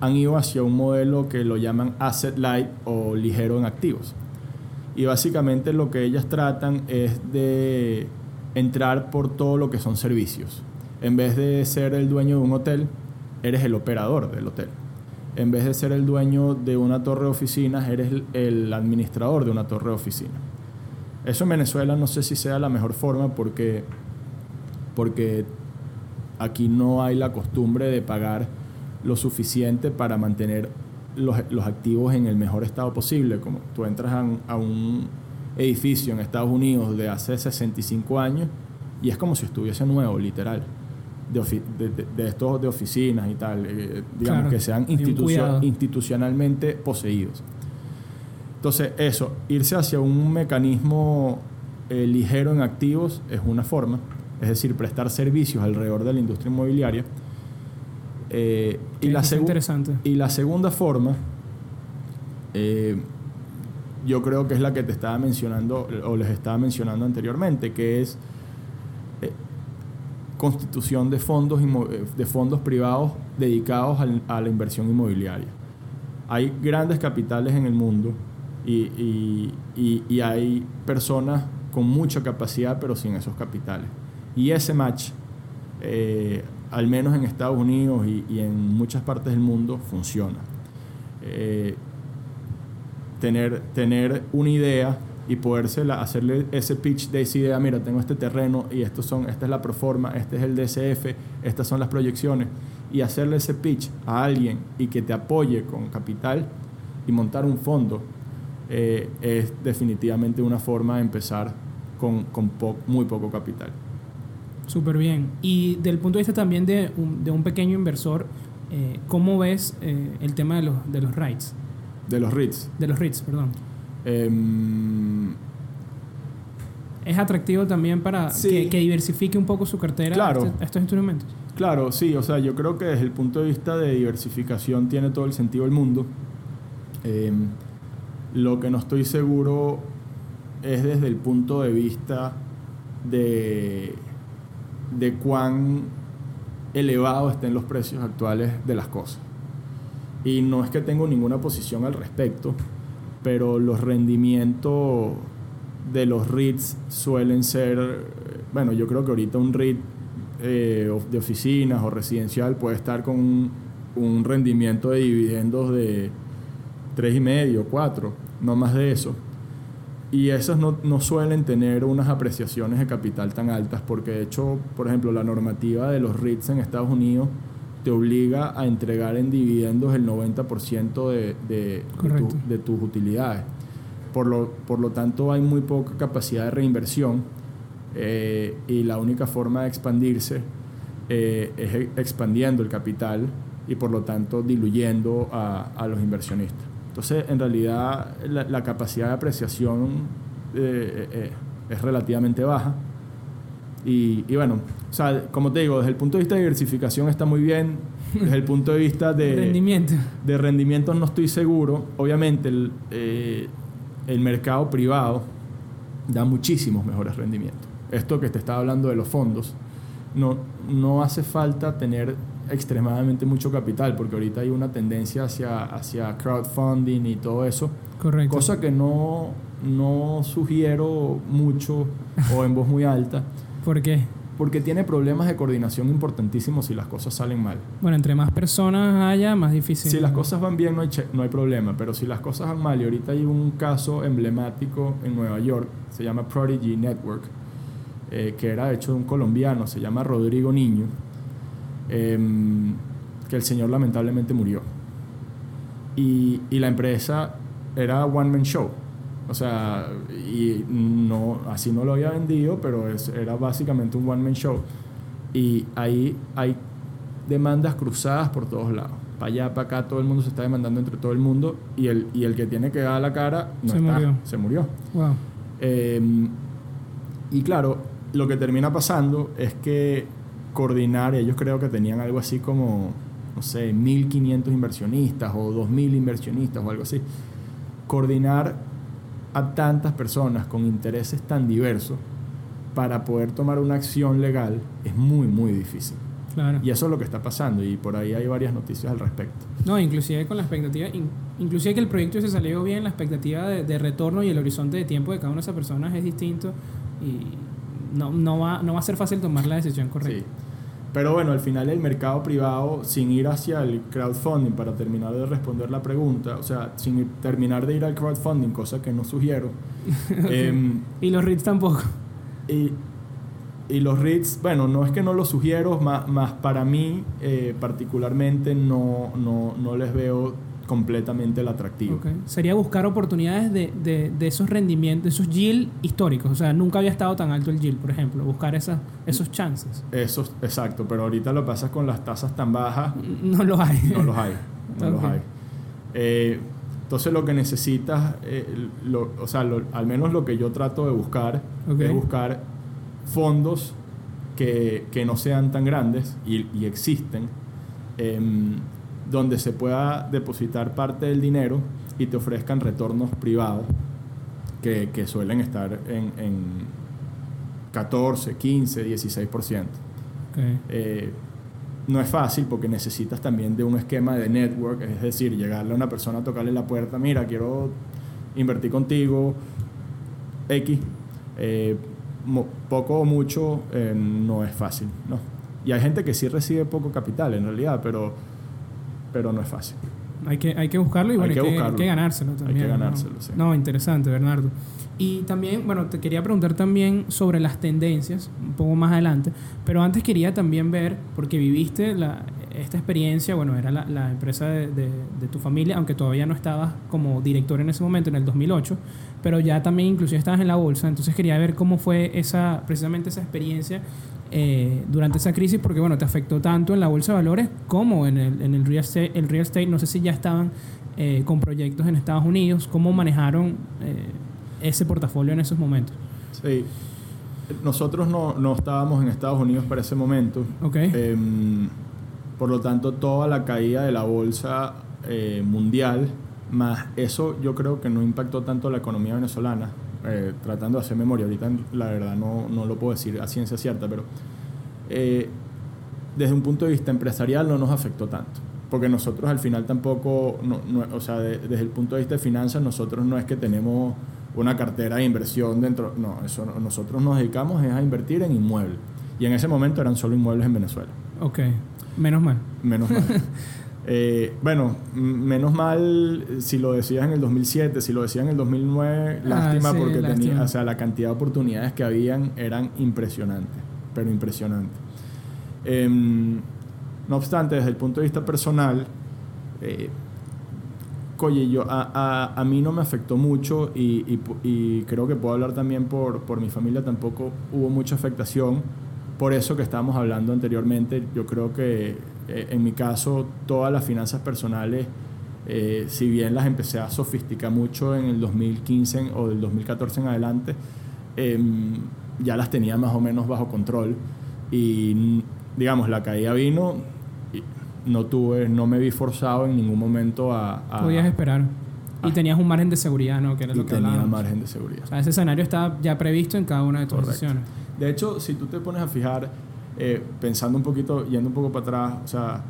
S2: han ido hacia un modelo que lo llaman asset light o ligero en activos. Y básicamente lo que ellas tratan es de entrar por todo lo que son servicios. En vez de ser el dueño de un hotel, eres el operador del hotel. En vez de ser el dueño de una torre de oficinas, eres el administrador de una torre de oficinas. Eso en Venezuela no sé si sea la mejor forma porque, porque aquí no hay la costumbre de pagar lo suficiente para mantener los, los activos en el mejor estado posible. Como tú entras a a un edificio en Estados Unidos de hace 65 años y es como si estuviese nuevo, literal. De, de, de, estos de oficinas y tal, eh, digamos
S1: Claro,
S2: que sean institucio- institucionalmente poseídos. Entonces, eso, irse hacia un mecanismo eh, ligero en activos es una forma, es decir, prestar servicios alrededor de la industria inmobiliaria. Eh, y, la
S1: interesante.
S2: y la segunda forma, eh, yo creo que es la que te estaba mencionando o les estaba mencionando anteriormente, que es constitución de fondos, eh, de fondos privados dedicados a la inversión inmobiliaria. Hay grandes capitales en el mundo y, y- y- hay personas con mucha capacidad pero sin esos capitales. Y ese match, eh, al menos en Estados Unidos y, y en muchas partes del mundo, funciona. Eh, tener, tener una idea y podérsela, hacerle ese pitch de esa idea, mira, tengo este terreno y estos son, esta es la proforma, este es el DCF, estas son las proyecciones, y hacerle ese pitch a alguien y que te apoye con capital y montar un fondo, eh, es definitivamente una forma de empezar con, con po- muy poco capital.
S1: Súper bien. Y del punto de vista también de un, de un pequeño inversor, eh, ¿cómo ves eh, el tema de los, de los REITs?
S2: De los REITs.
S1: De los REITs, perdón.
S2: Em,
S1: ¿Es atractivo también para
S2: Sí.
S1: que, que diversifique un poco su cartera
S2: Claro.
S1: este- a estos instrumentos?
S2: Claro, sí, o sea, yo creo que desde el punto de vista de diversificación tiene todo el sentido del mundo. Eh, lo que no estoy seguro es desde el punto de vista de, de cuán elevados estén los precios actuales de las cosas. Y no es que tengo ninguna posición al respecto, pero los rendimientos de los REITs suelen ser, bueno, yo creo que ahorita un REIT eh, de oficinas o residencial puede estar con un, rendimiento de dividendos de 3,5, 4, no más de eso. Y esos no, no suelen tener unas apreciaciones de capital tan altas porque de hecho, por ejemplo, la normativa de los REITs en Estados Unidos te obliga a entregar en dividendos el 90% de, de, tu- de tus utilidades. Por lo, por lo tanto, hay muy poca capacidad de reinversión eh, y la única forma de expandirse eh, es e- expandiendo el capital y por lo tanto diluyendo a, a los inversionistas. Entonces, en realidad, la, la capacidad de apreciación eh, es relativamente baja. Y, y bueno, o sea, como te digo, desde el punto de vista de diversificación está muy bien. Desde el punto de vista de
S1: Rendimiento.
S2: de rendimientos no estoy seguro. Obviamente el, eh, el mercado privado da muchísimos mejores rendimientos. Esto que te estaba hablando de los fondos, no, no hace falta tener extremadamente mucho capital, porque ahorita hay una tendencia hacia, hacia crowdfunding y todo eso,
S1: Correcto.
S2: cosa que no, no sugiero mucho o en voz muy alta,
S1: ¿Por qué?
S2: porque tiene problemas de coordinación importantísimos si las cosas salen mal.
S1: Bueno, entre más personas haya, más difícil.
S2: Si las cosas van bien no hay, no hay problema, pero si las cosas van mal, y ahorita hay un caso emblemático en Nueva York, se llama Prodigy Network, eh, que era hecho de un colombiano, se llama Rodrigo Niño, em, que el señor lamentablemente murió. Y, y la empresa era one man show. O sea, y no, así no lo había vendido, pero es, era básicamente un one man show. Y ahí hay demandas cruzadas por todos lados. Para allá, para acá, todo el mundo se está demandando entre todo el mundo y el, y el que tiene que dar la cara no
S1: Se
S2: está,
S1: murió.
S2: se murió.
S1: Wow.
S2: Eh, y claro, lo que termina pasando es que coordinar, ellos creo que tenían algo así como, no sé, 1.500 inversionistas o 2.000 inversionistas o algo así. Coordinar a tantas personas con intereses tan diversos para poder tomar una acción legal es muy, muy difícil.
S1: Claro.
S2: Y eso es lo que está pasando y por ahí hay varias noticias al respecto.
S1: No, inclusive con la expectativa, in- inclusive que el proyecto se salió bien, la expectativa de, de retorno y el horizonte de tiempo de cada una de esas personas es distinto y no, no, va, no va a ser fácil tomar la decisión
S2: Sí. Pero bueno, al final el mercado privado, sin ir hacia el crowdfunding, para terminar de responder la pregunta, o sea, sin ir- terminar de ir al crowdfunding, cosa que no sugiero, em,
S1: Y los REITs tampoco.
S2: y, y los REITs, bueno, no es que no los sugiero, más, más para mí eh, particularmente no, no, no les veo completamente el atractivo.
S1: Sería buscar oportunidades de, de, de esos rendimientos, esos yield históricos. O sea, nunca había estado tan alto el yield, por ejemplo. Buscar esas, esos chances.
S2: Eso, exacto, pero ahorita lo pasa con las tasas tan bajas,
S1: No los hay.
S2: No los hay. No los hay. Eh, entonces lo que necesitas, eh, lo- o sea, lo- al menos lo que yo trato de buscar es buscar fondos que, que no sean tan grandes y, y existen, em, donde se pueda depositar parte del dinero y te ofrezcan retornos privados que, que suelen estar en, en 14, 15, 16%.
S1: Ok.
S2: Eh, no es fácil porque necesitas también de un esquema de network, es decir, llegarle a una persona a tocarle la puerta, mira, quiero invertir contigo, X, eh, poco o mucho eh, no es fácil, ¿no? Y hay gente que sí recibe poco capital en realidad, pero, pero no es fácil.
S1: Hay que, hay que buscarlo y
S2: Hay
S1: bueno,
S2: que
S1: hay que,
S2: buscarlo.
S1: hay que ganárselo también.
S2: que
S1: ¿no?
S2: ganárselo, sí.
S1: No, interesante, Bernardo. Y también, bueno, te quería preguntar también sobre las tendencias, un poco más adelante, pero antes quería también ver, porque viviste la, esta experiencia, bueno, era la, la empresa de, de- de tu familia, aunque todavía no estabas como director en ese momento, en el 2008, pero ya también inclusive estabas en la bolsa, entonces quería ver cómo fue esa, precisamente esa experiencia eh, durante esa crisis, porque bueno, te afectó tanto en la bolsa de valores como en el, en el, real, estate, el real estate. No sé si ya estaban eh, con proyectos en Estados Unidos, cómo manejaron eh, ese portafolio en esos momentos.
S2: Sí. Nosotros no, no estábamos en Estados Unidos para ese momento.
S1: Ok.
S2: Em, por lo tanto, toda la caída de la bolsa eh, mundial, más eso yo creo que no impactó tanto la economía venezolana. Eh, tratando de hacer memoria, ahorita la verdad no, no lo puedo decir a ciencia cierta, pero eh, desde un punto de vista empresarial no nos afectó tanto. Porque nosotros al final tampoco, no- no- o sea, de- desde el punto de vista de finanzas, nosotros no es que tenemos una cartera de inversión dentro, no, eso no- nosotros nos dedicamos es a invertir en inmuebles. Y en ese momento eran solo inmuebles en Venezuela.
S1: Ok. Menos mal.
S2: Menos mal. Eh, bueno, menos mal si lo decías en el 2007, si lo decías en el 2009,
S1: Ah,
S2: lástima
S1: sí,
S2: porque
S1: lástima.
S2: tenía, o sea, la cantidad de oportunidades que habían eran impresionantes, pero impresionantes. Em, no obstante, desde el punto de vista personal, eh, oye, yo, a, a- a mí no me afectó mucho y, y y creo que puedo hablar también por, por mi familia, tampoco hubo mucha afectación. Por eso que estábamos hablando anteriormente, yo creo que eh, en mi caso todas las finanzas personales, eh, si bien las empecé a sofisticar mucho en el 2015 en- o del 2014 en adelante, em, ya las tenía más o menos bajo control y digamos la caída vino y no tuve no me vi forzado en ningún momento a, a-
S1: Podías esperar. Y
S2: Ah.
S1: tenías un margen de seguridad, ¿no? Que era
S2: y
S1: lo que
S2: tenía
S1: hablábamos.
S2: margen de seguridad
S1: O sea, ese escenario estaba ya previsto en cada una de tus
S2: Correcto.
S1: decisiones.
S2: de hecho si tú te pones a fijar eh, pensando un poquito yendo un poco para atrás o sea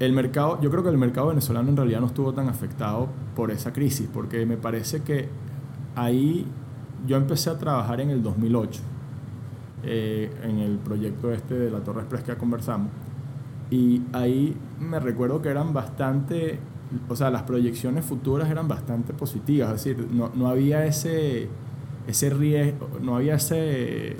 S2: el mercado yo creo que el mercado venezolano en realidad no estuvo tan afectado por esa crisis porque me parece que ahí yo empecé a trabajar en el 2008 eh, en el proyecto este de la Torre Express que ya conversamos. Y ahí me recuerdo que eran bastante, o sea, las proyecciones futuras eran bastante positivas, es decir, no, no había ese, ese riesgo, no había ese,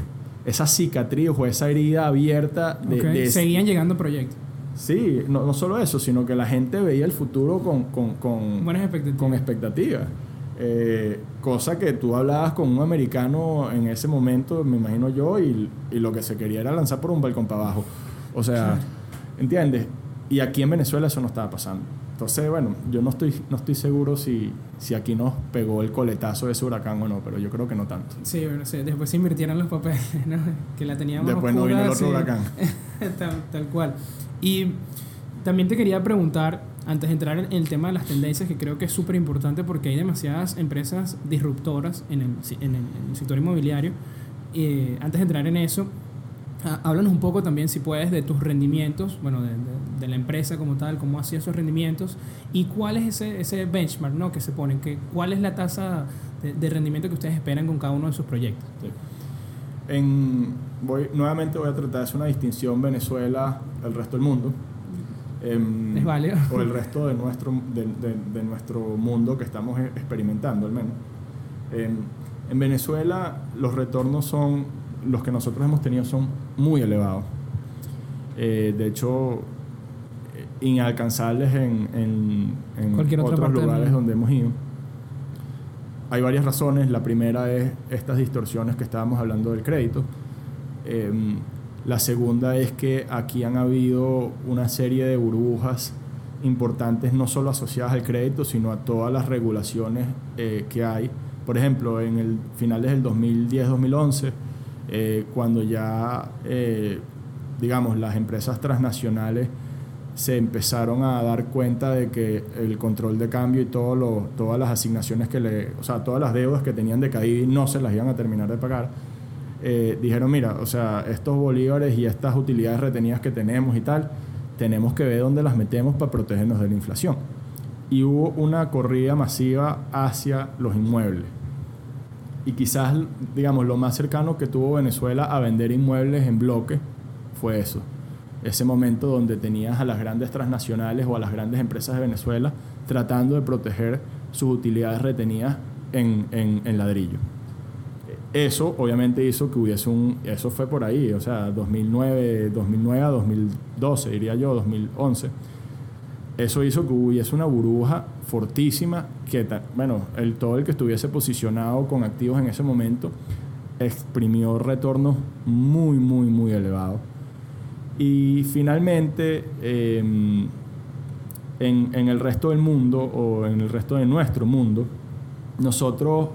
S2: esa cicatriz o esa herida abierta de,
S1: Ok,
S2: de-
S1: Seguían llegando proyectos.
S2: Sí, no, no solo eso, sino que la gente veía el futuro con, con, con,
S1: Buenas expectativas.
S2: con expectativas. Eh, cosa que tú hablabas con un americano en ese momento, me imagino yo, y, y lo que se quería era lanzar por un balcón para abajo. O sea. ¿entiendes? Y aquí en Venezuela eso no estaba pasando. Entonces, bueno, yo no estoy, no estoy seguro si, si aquí nos pegó el coletazo de ese huracán o no, pero yo creo que no tanto.
S1: Sí, bueno, sí, después se invirtieron los papeles, ¿no? Que la teníamos
S2: Después no vino el otro
S1: oscura,
S2: huracán.
S1: sí. tal, tal cual. Y también te quería preguntar, antes de entrar en el tema de las tendencias, que creo que es súper importante porque hay demasiadas empresas disruptoras en el, en el- en el sector inmobiliario. Eh, antes de entrar en eso, ah, háblanos un poco también, si puedes, de tus rendimientos, bueno, de, de- de la empresa como tal, cómo hacía esos rendimientos y cuál es ese, ese benchmark ¿no? que se ponen, que, cuál es la tasa de, de rendimiento que ustedes esperan con cada uno de sus proyectos.
S2: Sí. En, voy, nuevamente voy a tratar de hacer una distinción Venezuela el resto del mundo. Em,
S1: Es válido.
S2: O el resto de nuestro, de, de- de nuestro mundo que estamos e- experimentando al menos. Em, en Venezuela los retornos son, los que nosotros hemos tenido son muy elevados. Eh, de hecho, eh, inalcanzables en, en, en
S1: otra
S2: otros lugares donde hemos ido. Hay varias razones. La primera es estas distorsiones que estábamos hablando del crédito. Em, la segunda es que aquí han habido una serie de burbujas importantes, no solo asociadas al crédito, sino a todas las regulaciones eh, que hay. Por ejemplo, en el finales del 2010-2011, eh, cuando ya, eh, digamos, las empresas transnacionales se empezaron a dar cuenta de que el control de cambio y todo lo- todas las asignaciones que le, o sea, todas las deudas que tenían de y no se las iban a terminar de pagar, eh, dijeron, mira, o sea, estos bolívares y estas utilidades retenidas que tenemos y tal, tenemos que ver dónde las metemos para protegernos de la inflación. Y hubo una corrida masiva hacia los inmuebles. Y quizás, digamos, lo más cercano que tuvo Venezuela a vender inmuebles en bloque fue eso. Ese momento donde tenías a las grandes transnacionales o a las grandes empresas de Venezuela tratando de proteger sus utilidades retenidas en, en- en ladrillo. Eso obviamente hizo que hubiese un... Eso fue por ahí, o sea, 2009, 2009 a 2012, diría yo, 2011 eso hizo que hubiese una burbuja fortísima que, bueno, el, todo el que estuviese posicionado con activos en ese momento exprimió retornos muy, muy, muy elevados. Y finalmente, eh, en, en el resto del mundo o en el resto de nuestro mundo, nosotros,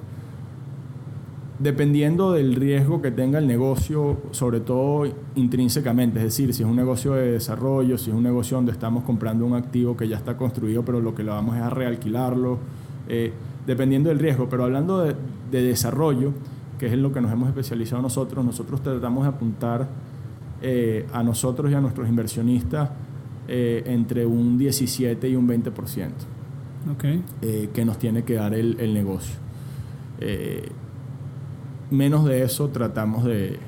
S2: dependiendo del riesgo que tenga el negocio, sobre todo intrínsecamente, es decir, si es un negocio de desarrollo, si es un negocio donde estamos comprando un activo que ya está construido, pero lo que lo vamos es a realquilarlo, eh, dependiendo del riesgo. Pero hablando de, de desarrollo, que es en lo que nos hemos especializado nosotros, nosotros tratamos de apuntar eh, a nosotros y a nuestros inversionistas eh, entre un 17 y un 20%
S1: Ok.
S2: eh, que nos tiene que dar el, el negocio. Eh, menos de eso tratamos de,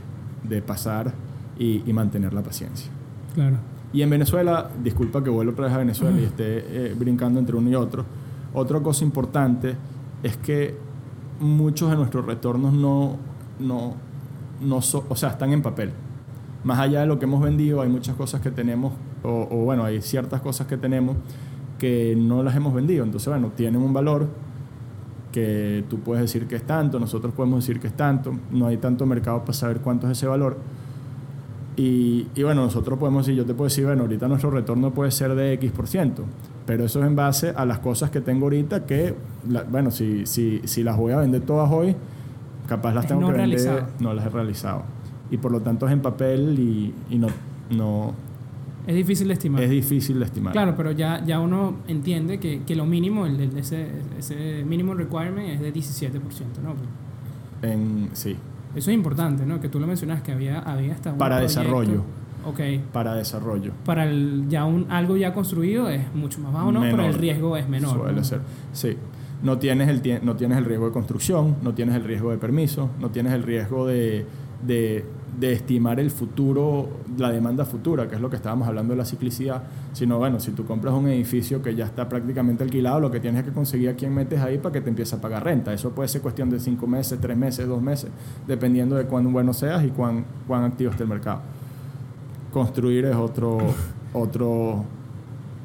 S2: de pasar y, y mantener la paciencia.
S1: Claro.
S2: Y en Venezuela, disculpa que vuelva otra vez a Venezuela y esté eh, brincando entre uno y otro, otra cosa importante es que muchos de nuestros retornos no, no, no so- o sea, están en papel. Más allá de lo que hemos vendido, hay muchas cosas que tenemos, o, o bueno, hay ciertas cosas que tenemos que no las hemos vendido. Entonces, bueno, tienen un valor que tú puedes decir que es tanto, nosotros podemos decir que es tanto, no hay tanto mercado para saber cuánto es ese valor. Y, y bueno, nosotros podemos decir, yo te puedo decir, bueno, ahorita nuestro retorno puede ser de X por ciento, pero eso es en base a las cosas que tengo ahorita que, la- bueno, si, si, si las voy a vender todas hoy, capaz las
S1: Es
S2: tengo
S1: no
S2: que vender,
S1: realizado.
S2: no las he realizado. Y por lo tanto es en papel y, y no, no
S1: Es difícil de estimar.
S2: es difícil de estimar.
S1: Claro, pero ya, ya uno entiende que, que lo mínimo, el, el- ese, ese mínimo requirement es de 17%, ¿no?
S2: En, sí,
S1: Eso es importante, ¿no? Que tú lo mencionas, que había, había hasta un
S2: Para
S1: proyecto.
S2: desarrollo.
S1: Ok.
S2: para desarrollo.
S1: Para el, ya un, algo ya construido es mucho más bajo, ¿no? Pero el riesgo es menor.
S2: Suele
S1: ¿no?
S2: ser. Sí. No tienes, el, no tienes el riesgo de construcción, no tienes el riesgo de permiso, no tienes el riesgo de, de, de estimar el futuro, la demanda futura, que es lo que estábamos hablando de la ciclicidad, sino bueno, si tú compras un edificio que ya está prácticamente alquilado, lo que tienes que conseguir a quién metes ahí para que te empiece a pagar renta. Eso puede ser cuestión de cinco meses, tres meses, dos meses, dependiendo de cuán bueno seas y cuán, cuán activo esté el mercado. Construir es otro, otro,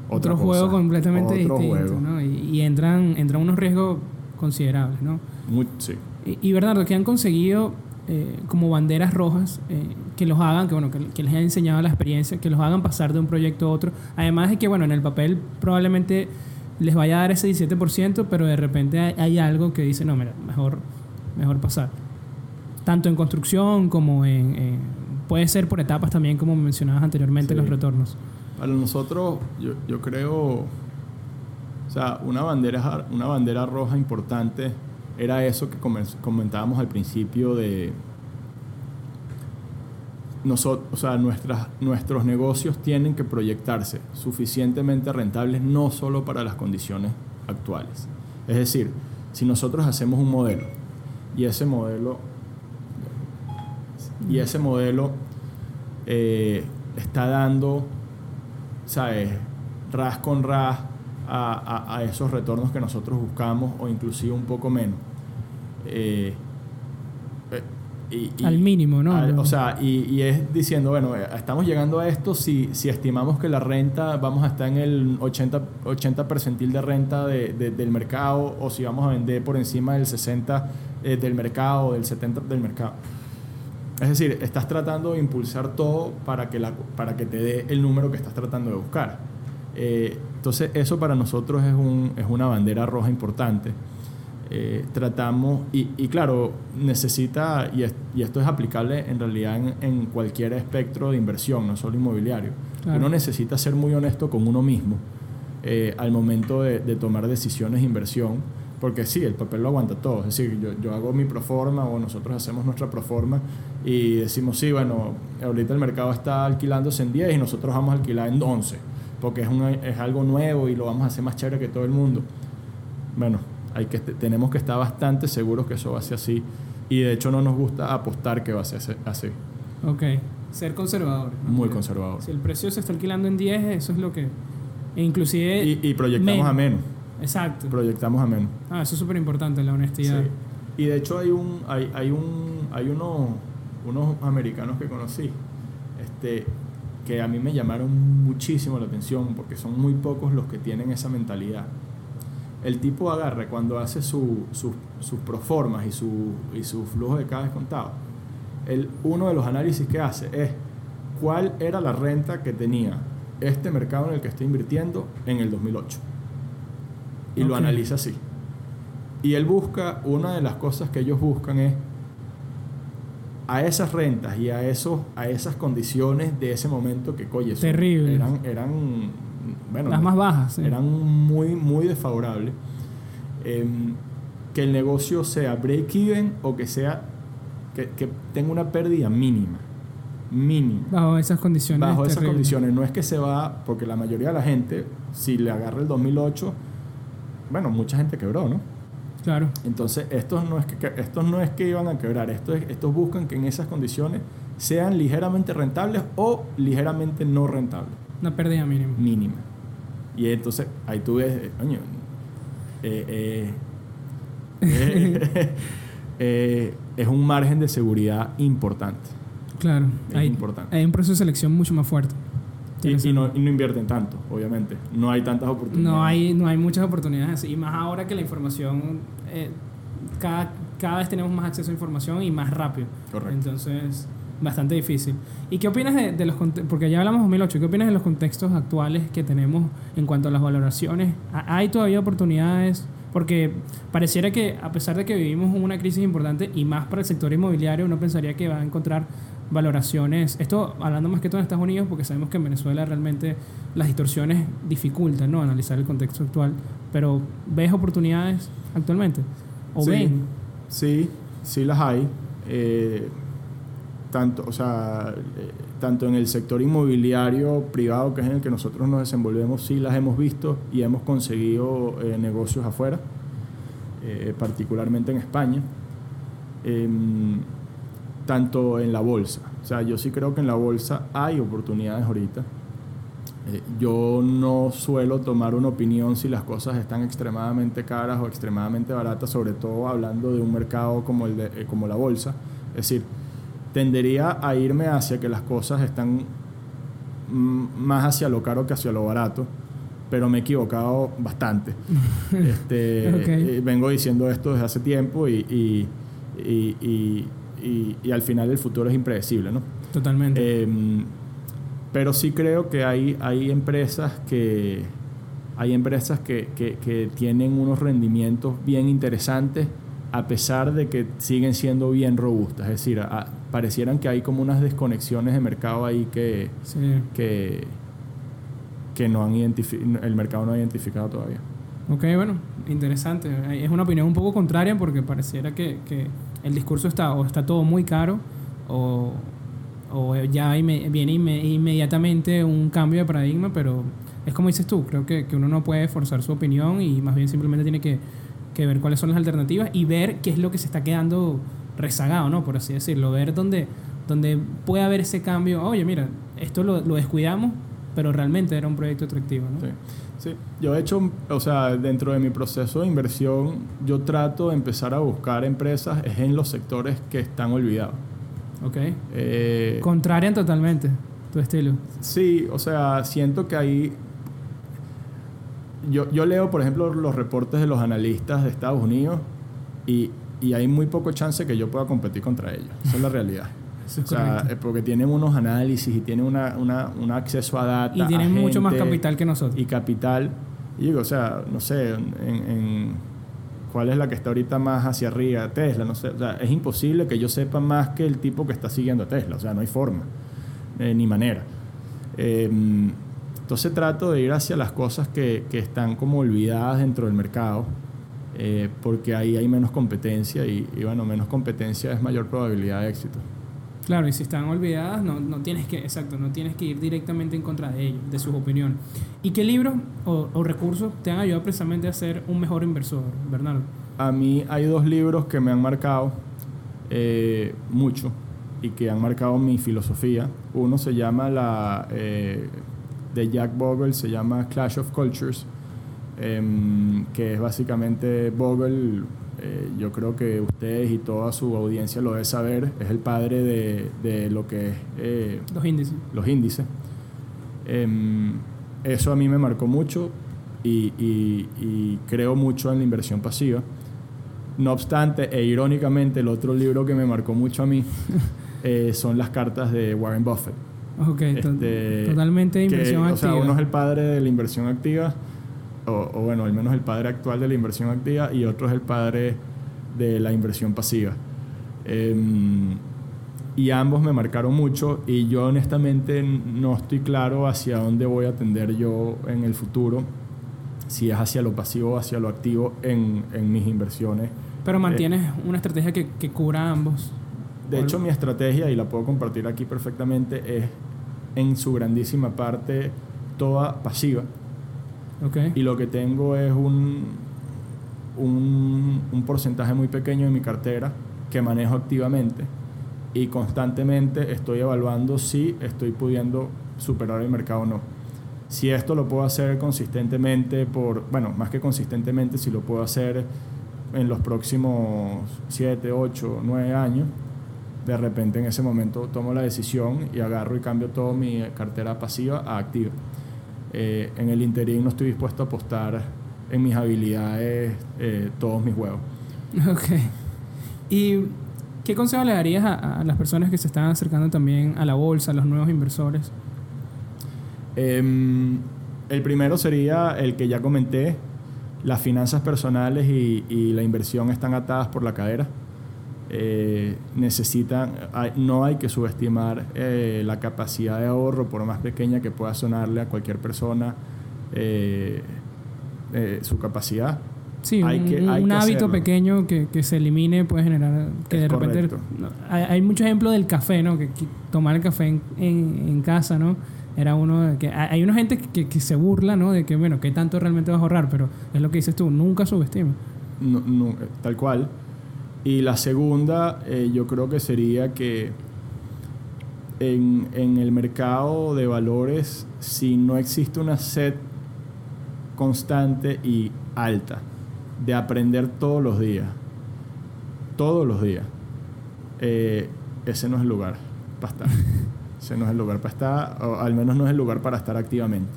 S1: otro juego completamente distinto, ¿no? Y, entran, entran unos riesgos considerables, ¿no?
S2: Muy, sí.
S1: Y, y Bernardo, ¿qué han conseguido eh, como banderas rojas eh, que los hagan, que, bueno, que, les haya enseñado la experiencia, que los hagan pasar de un proyecto a otro. Además de que, bueno, en el papel probablemente les vaya a dar ese 17%, pero de repente hay, algo que dice, no, mira, mejor, mejor pasar. Tanto en construcción como en... puede ser por etapas también, como mencionabas anteriormente, los retornos.
S2: Para nosotros, yo, yo creo, o sea, una bandera, una bandera roja importante era eso que comentábamos al principio de nosotros, o sea, nuestras, nuestros negocios tienen que proyectarse suficientemente rentables no solo para las condiciones actuales. Es decir, si nosotros hacemos un modelo y ese modelo y ese modelo eh, está dando, ¿sabes? Ras con ras a, a esos retornos que nosotros buscamos o inclusive un poco menos eh,
S1: eh, al mínimo, ¿no?
S2: o sea, y, es diciendo, bueno, eh, estamos llegando a esto si, si estimamos que la renta, vamos a estar en el 80, 80 percentil de renta del mercado, o si vamos a vender por encima del 60 del mercado, del 70 del mercado. Es decir, estás tratando de impulsar todo para que, la, para que te dé el número que estás tratando de buscar. entonces, eso para nosotros es, un, es una bandera roja importante. Eh, tratamos, y, claro, necesita, y, esto es aplicable en realidad en, cualquier espectro de inversión, no solo inmobiliario, uno necesita ser muy honesto con uno mismo eh, al momento de, tomar decisiones de inversión, porque sí, el papel lo aguanta todo, es decir, yo, yo hago mi proforma o nosotros hacemos nuestra proforma y decimos, sí, bueno, ahorita el mercado está alquilándose en 10 y nosotros vamos a alquilar en 11, porque es, es algo nuevo y lo vamos a hacer más chévere que todo el mundo. Bueno, hay que, tenemos que estar bastante seguros que eso va a ser así. Y de hecho no nos gusta apostar que va a ser así.
S1: Ok. Ser conservador.
S2: Muy conservador.
S1: Si el precio se está alquilando en 10, eso es lo que... E inclusive...
S2: Y, proyectamos a menos.
S1: Exacto.
S2: Proyectamos a menos.
S1: Ah, eso es súper importante, la honestidad. Sí.
S2: Y de hecho hay un hay, hay un hay unos unos americanos que conocí este que a mí me llamaron muchísimo la atención porque son muy pocos los que tienen esa mentalidad el tipo agarra cuando hace su, sus proformas y su, y su flujo de cada descontado. El, uno de los análisis que hace es cuál era la renta que tenía este mercado en el que está invirtiendo en el 2008. Y lo analiza así. Y él busca, una de las cosas que ellos buscan es a esas rentas y a, esos, a esas condiciones de ese momento que, coye,
S1: Terrible.
S2: eran, eran bueno,
S1: las más bajas,
S2: eran muy, muy desfavorables. Em, que el negocio sea break-even o que sea que, tenga una pérdida mínima. Mínima.
S1: Bajo esas condiciones.
S2: Bajo esas condiciones. No es que se va, porque la mayoría de la gente, si le agarra el 2008, bueno, mucha gente quebró, ¿no?
S1: Claro.
S2: Entonces, estos no es que, estos no es que iban a quebrar, estos, estos buscan que en esas condiciones sean ligeramente rentables o ligeramente no rentables.
S1: Una pérdida mínima.
S2: Mínima. Y entonces ahí tú ves, eh, coño, eh, eh, es un margen de seguridad importante.
S1: Claro,
S2: es hay, importante.
S1: hay un proceso de selección mucho más fuerte.
S2: Y, no, y, no, invierten tanto, obviamente. No hay tantas oportunidades.
S1: No hay, no hay muchas oportunidades. Y más ahora que la información, cada, cada vez tenemos más acceso a información y más rápido.
S2: Correcto.
S1: Entonces, bastante difícil. ¿Y qué opinas de, los porque ya hablamos de 2008, qué opinas de los contextos actuales que tenemos en cuanto a las valoraciones? ¿Hay todavía oportunidades? Porque pareciera que a pesar de que vivimos una crisis importante y más para el sector inmobiliario, uno pensaría que va a encontrar valoraciones, esto hablando más que todo en Estados Unidos, porque sabemos que en Venezuela realmente las distorsiones dificultan ¿no? analizar el contexto actual, pero ¿ves oportunidades actualmente? ¿O ven?
S2: Sí, sí las hay. Eh, tanto, o sea, eh, tanto en el sector inmobiliario privado, que es en el que nosotros nos desenvolvemos, sí las hemos visto y hemos conseguido eh, negocios afuera, eh, particularmente en España. Em, tanto en la bolsa. O sea, yo sí creo que en la bolsa hay oportunidades ahorita. Eh, yo no suelo tomar una opinión si las cosas están extremadamente caras o extremadamente baratas, sobre todo hablando de un mercado como, el de, eh, como la bolsa. Es decir, tendería a irme hacia que las cosas están más hacia lo caro que hacia lo barato, pero me he equivocado bastante. este, eh, vengo diciendo esto desde hace tiempo y, y, y- y- y- y al final el futuro es impredecible, ¿no?
S1: Totalmente.
S2: Eh, pero sí creo que hay, hay empresas que hay empresas que, que- que tienen unos rendimientos bien interesantes a pesar de que siguen siendo bien robustas. Es decir, a- parecieran que hay como unas desconexiones de mercado ahí que,
S1: sí.
S2: que, que no han el mercado no ha identificado todavía.
S1: Ok, bueno, interesante. Es una opinión un poco contraria porque pareciera que, que el discurso está o está todo muy caro o, o ya inme- viene inme- inmediatamente un cambio de paradigma, pero es como dices tú, creo que, que uno no puede forzar su opinión y más bien simplemente tiene que, que ver cuáles son las alternativas y ver qué es lo que se está quedando rezagado, ¿no? Por así decirlo, ver dónde, dónde puede haber ese cambio. Oye, mira, esto lo, lo descuidamos, pero realmente era un proyecto atractivo, ¿no?
S2: Sí. Sí, yo de hecho, o sea, dentro de mi proceso de inversión, yo trato de empezar a buscar empresas es en los sectores que están olvidados.
S1: Ok.
S2: Eh,
S1: Contrarian totalmente tu estilo.
S2: sí, o sea, siento que ahí... Yo, yo leo, por ejemplo, los reportes de los analistas de Estados Unidos y, y hay muy poco chance que yo pueda competir contra ellos. Esa es la realidad.
S1: Eso es
S2: O sea,
S1: correcto.
S2: eh, porque tienen unos análisis y tienen una, una- un acceso a data.
S1: Y tienen mucho más capital que nosotros.
S2: Y capital. Y digo, o sea, no sé, en, en- cuál es la que está ahorita más hacia arriba, Tesla, no sé. O sea, es imposible que yo sepa más que el tipo que está siguiendo a Tesla. O sea, no hay forma, eh, ni manera. Eh, entonces trato de ir hacia las cosas que, que están como olvidadas dentro del mercado, eh, porque ahí hay menos competencia y, y, bueno, menos competencia es mayor probabilidad de éxito.
S1: Claro, y si están olvidadas, no, no tienes que, exacto, no tienes que ir directamente en contra de ellos, de sus opiniones. ¿Y qué libros o, o recursos te han ayudado precisamente a ser un mejor inversor, Bernardo?
S2: A mí hay dos libros que me han marcado eh, mucho y que han marcado mi filosofía. Uno se llama la eh, de Jack Bogle, se llama Clash of Cultures, em, que es básicamente Bogle. eh, yo creo que ustedes y toda su audiencia lo debe saber. Es el padre de, de lo que es eh,
S1: Los índices.
S2: los índices. Em, eso a mí me marcó mucho y, y- y creo mucho en la inversión pasiva. No obstante, e irónicamente, el otro libro que me marcó mucho a mí eh, son las cartas de Warren Buffett.
S1: Ok,
S2: Este,
S1: totalmente de
S2: que,
S1: inversión
S2: O sea,
S1: activa.
S2: uno es el padre de la inversión activa, o, o bueno, al menos el padre actual de la inversión activa, y otro es el padre de la inversión pasiva. Em, y ambos me marcaron mucho y yo honestamente no estoy claro hacia dónde voy a tender yo en el futuro, si es hacia lo pasivo o hacia lo activo en, en mis inversiones.
S1: Pero mantienes una estrategia que, que cubra ambos.
S2: De hecho, mi estrategia, y la puedo compartir aquí perfectamente, es en su grandísima parte toda pasiva. Y lo que tengo es un, un, un porcentaje muy pequeño de mi cartera que manejo activamente y constantemente estoy evaluando si estoy pudiendo superar el mercado o no. Si esto lo puedo hacer consistentemente por, bueno, más que consistentemente, si lo puedo hacer en los próximos 7, 8, 9 años, de repente en ese momento tomo la decisión y agarro y cambio toda mi cartera pasiva a activa. Eh, en el interín no estoy dispuesto a apostar en mis habilidades eh, todos mis huevos.
S1: Ok. ¿Y qué consejo le darías a, a las personas que se están acercando también a la bolsa, a los nuevos inversores?
S2: Em, el primero sería el que ya comenté, las finanzas personales y, y la inversión están atadas por la cadera. Eh, necesitan, hay- no hay que subestimar eh, la capacidad de ahorro, por más pequeña que pueda sonarle a cualquier persona, eh, su capacidad.
S1: Sí,
S2: Hay
S1: un,
S2: que-
S1: un
S2: que
S1: hábito
S2: hacerlo.
S1: pequeño que, que se elimine puede generar que
S2: Es
S1: de repente... no, hay, hay muchos ejemplos del café, ¿no? Que, que tomar el café en, en- en casa, ¿no? Era uno de que... Hay hay una gente que, que se burla, ¿no? De que, bueno, ¿qué tanto realmente vas a ahorrar? Pero es lo que dices tú, nunca subestima.
S2: No- no, tal cual. Y la segunda, eh, yo creo que sería que en, en el mercado de valores, si no existe una sed constante y alta de aprender todos los días, todos los días, eh, ese no es el lugar para estar. ese no es el lugar para estar, o al menos no es el lugar para estar activamente.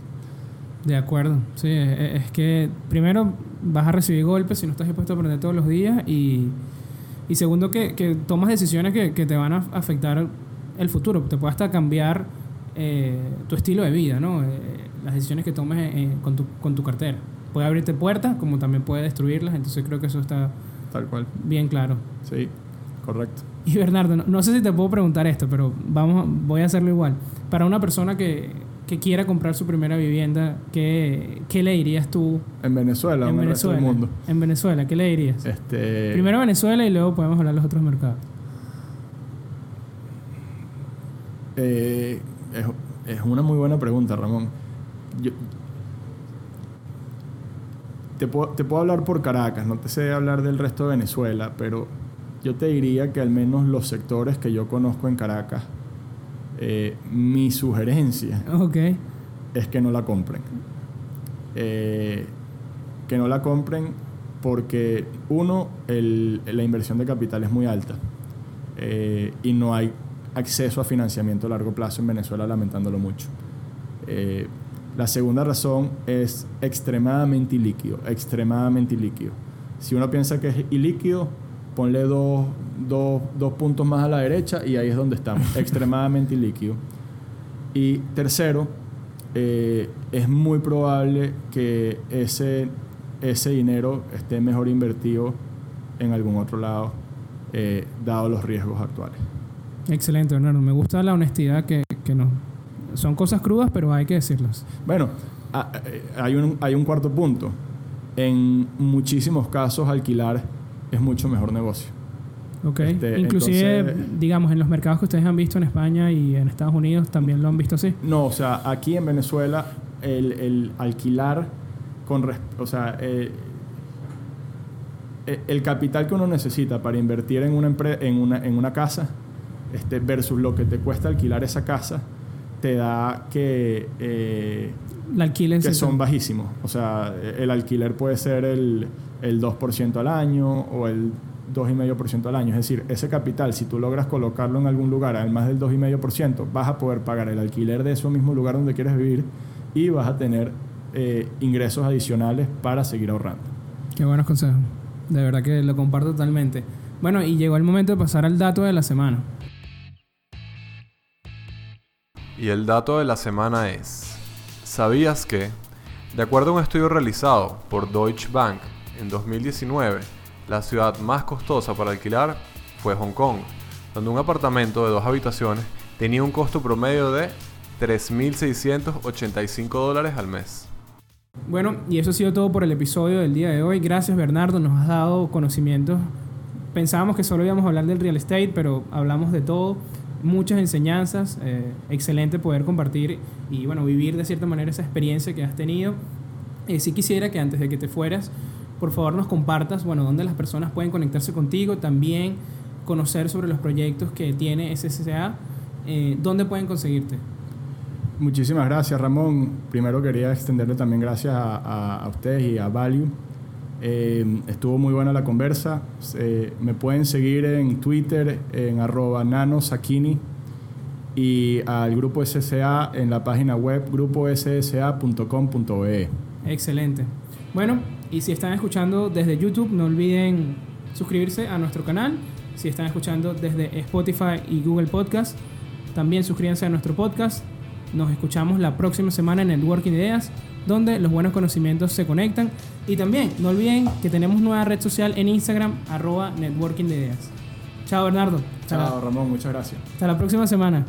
S1: De acuerdo, sí, e- e- es que primero vas a recibir golpes si no estás dispuesto a aprender todos los días y, y segundo que, que tomas decisiones que, que te van a afectar el futuro, te puede hasta cambiar eh, tu estilo de vida, ¿no? Eh, las decisiones que tomes eh, con, tu, con tu cartera. Puede abrirte puertas como también puede destruirlas, entonces creo que eso está
S2: Tal cual.
S1: bien claro.
S2: Sí, correcto.
S1: Y Bernardo, no, no sé si te puedo preguntar esto, pero vamos, voy a hacerlo igual. Para una persona que, que quiera comprar su primera vivienda, ¿qué, qué le dirías tú
S2: En Venezuela,
S1: en
S2: el
S1: Venezuela?
S2: del mundo.
S1: En Venezuela, ¿qué le dirías?
S2: Este,
S1: Primero Venezuela y luego podemos hablar de los otros mercados.
S2: Eh, es, es una muy buena pregunta, Ramón. Yo- te, puedo, te puedo hablar por Caracas, no te sé hablar del resto de Venezuela, pero yo te diría que al menos los sectores que yo conozco en Caracas, eh, mi sugerencia es que no la compren. Eh, que no la compren porque, uno, el- la inversión de capital es muy alta eh, y no hay acceso a financiamiento a largo plazo en Venezuela, lamentándolo mucho. La segunda razón es extremadamente ilíquido, extremadamente ilíquido. Si uno piensa que es ilíquido, ponle dos, dos- dos puntos más a la derecha y ahí es donde estamos, extremadamente ilíquido. Y tercero, eh, es muy probable que ese, ese dinero esté mejor invertido en algún otro lado, eh, dado los riesgos actuales.
S1: Excelente, Bernardo. Me gusta la honestidad que, que nos... Son cosas crudas, pero hay que decirlas.
S2: Bueno, eh, hay un, hay un cuarto punto. En muchísimos casos, alquilar es mucho mejor negocio.
S1: Ok.
S2: Este,
S1: Inclusive,
S2: entonces-
S1: digamos, en los mercados que ustedes han visto en España y en Estados Unidos también lo han visto así.
S2: No, o sea, aquí en Venezuela, el, el alquilar con... O sea, eh, eh, el capital que uno necesita para invertir en una, en una, en una casa este, versus lo que te cuesta alquilar esa casa, te da que... eh,
S1: La alquilen
S2: que son bajísimos. O sea, el alquiler puede ser el, el 2% al año o el 2,5% al año. Es decir, ese capital, si tú logras colocarlo en algún lugar al más del 2,5%, vas a poder pagar el alquiler de ese mismo lugar donde quieres vivir y vas a tener eh, ingresos adicionales para seguir ahorrando.
S1: Qué buenos consejos. De verdad que lo comparto totalmente. Bueno, y llegó el momento de pasar al dato de la semana.
S3: Y el dato de la semana es, ¿sabías que, de acuerdo a un estudio realizado por Deutsche Bank en 2019, la ciudad más costosa para alquilar fue Hong Kong, donde un apartamento de dos habitaciones tenía un costo promedio de 3.685 dólares al mes?
S1: Bueno, y eso ha sido todo por el episodio del día de hoy. Gracias, Bernardo. Nos has dado conocimientos. Pensábamos que solo íbamos a hablar del real estate, pero hablamos de todo. Muchas enseñanzas. eh, excelente poder compartir y, bueno, vivir de cierta manera esa experiencia que has tenido. Eh, sí quisiera que antes de que te fueras, por favor nos compartas, bueno, dónde las personas pueden conectarse contigo. También conocer sobre los proyectos que tiene SSA. Eh, ¿Dónde pueden conseguirte?
S2: Muchísimas gracias, Ramón. Primero quería extenderle también gracias a, a- a ustedes y a Value. Eh, estuvo muy buena la conversa. Eh, me pueden seguir en Twitter en arroba nanosakini y al grupo SSA en la página web grupossa.com.be.
S1: Excelente. Bueno, y si están escuchando desde YouTube, no olviden suscribirse a nuestro canal. Si están escuchando desde Spotify y Google Podcast, también suscríbanse a nuestro podcast. Nos escuchamos la próxima semana en Networking Ideas, donde los buenos conocimientos se conectan. Y también, no olviden que tenemos nueva red social en Instagram, arroba Networking Ideas. Chao, Bernardo.
S2: Chao, Ramón. Muchas gracias.
S1: hasta la próxima semana.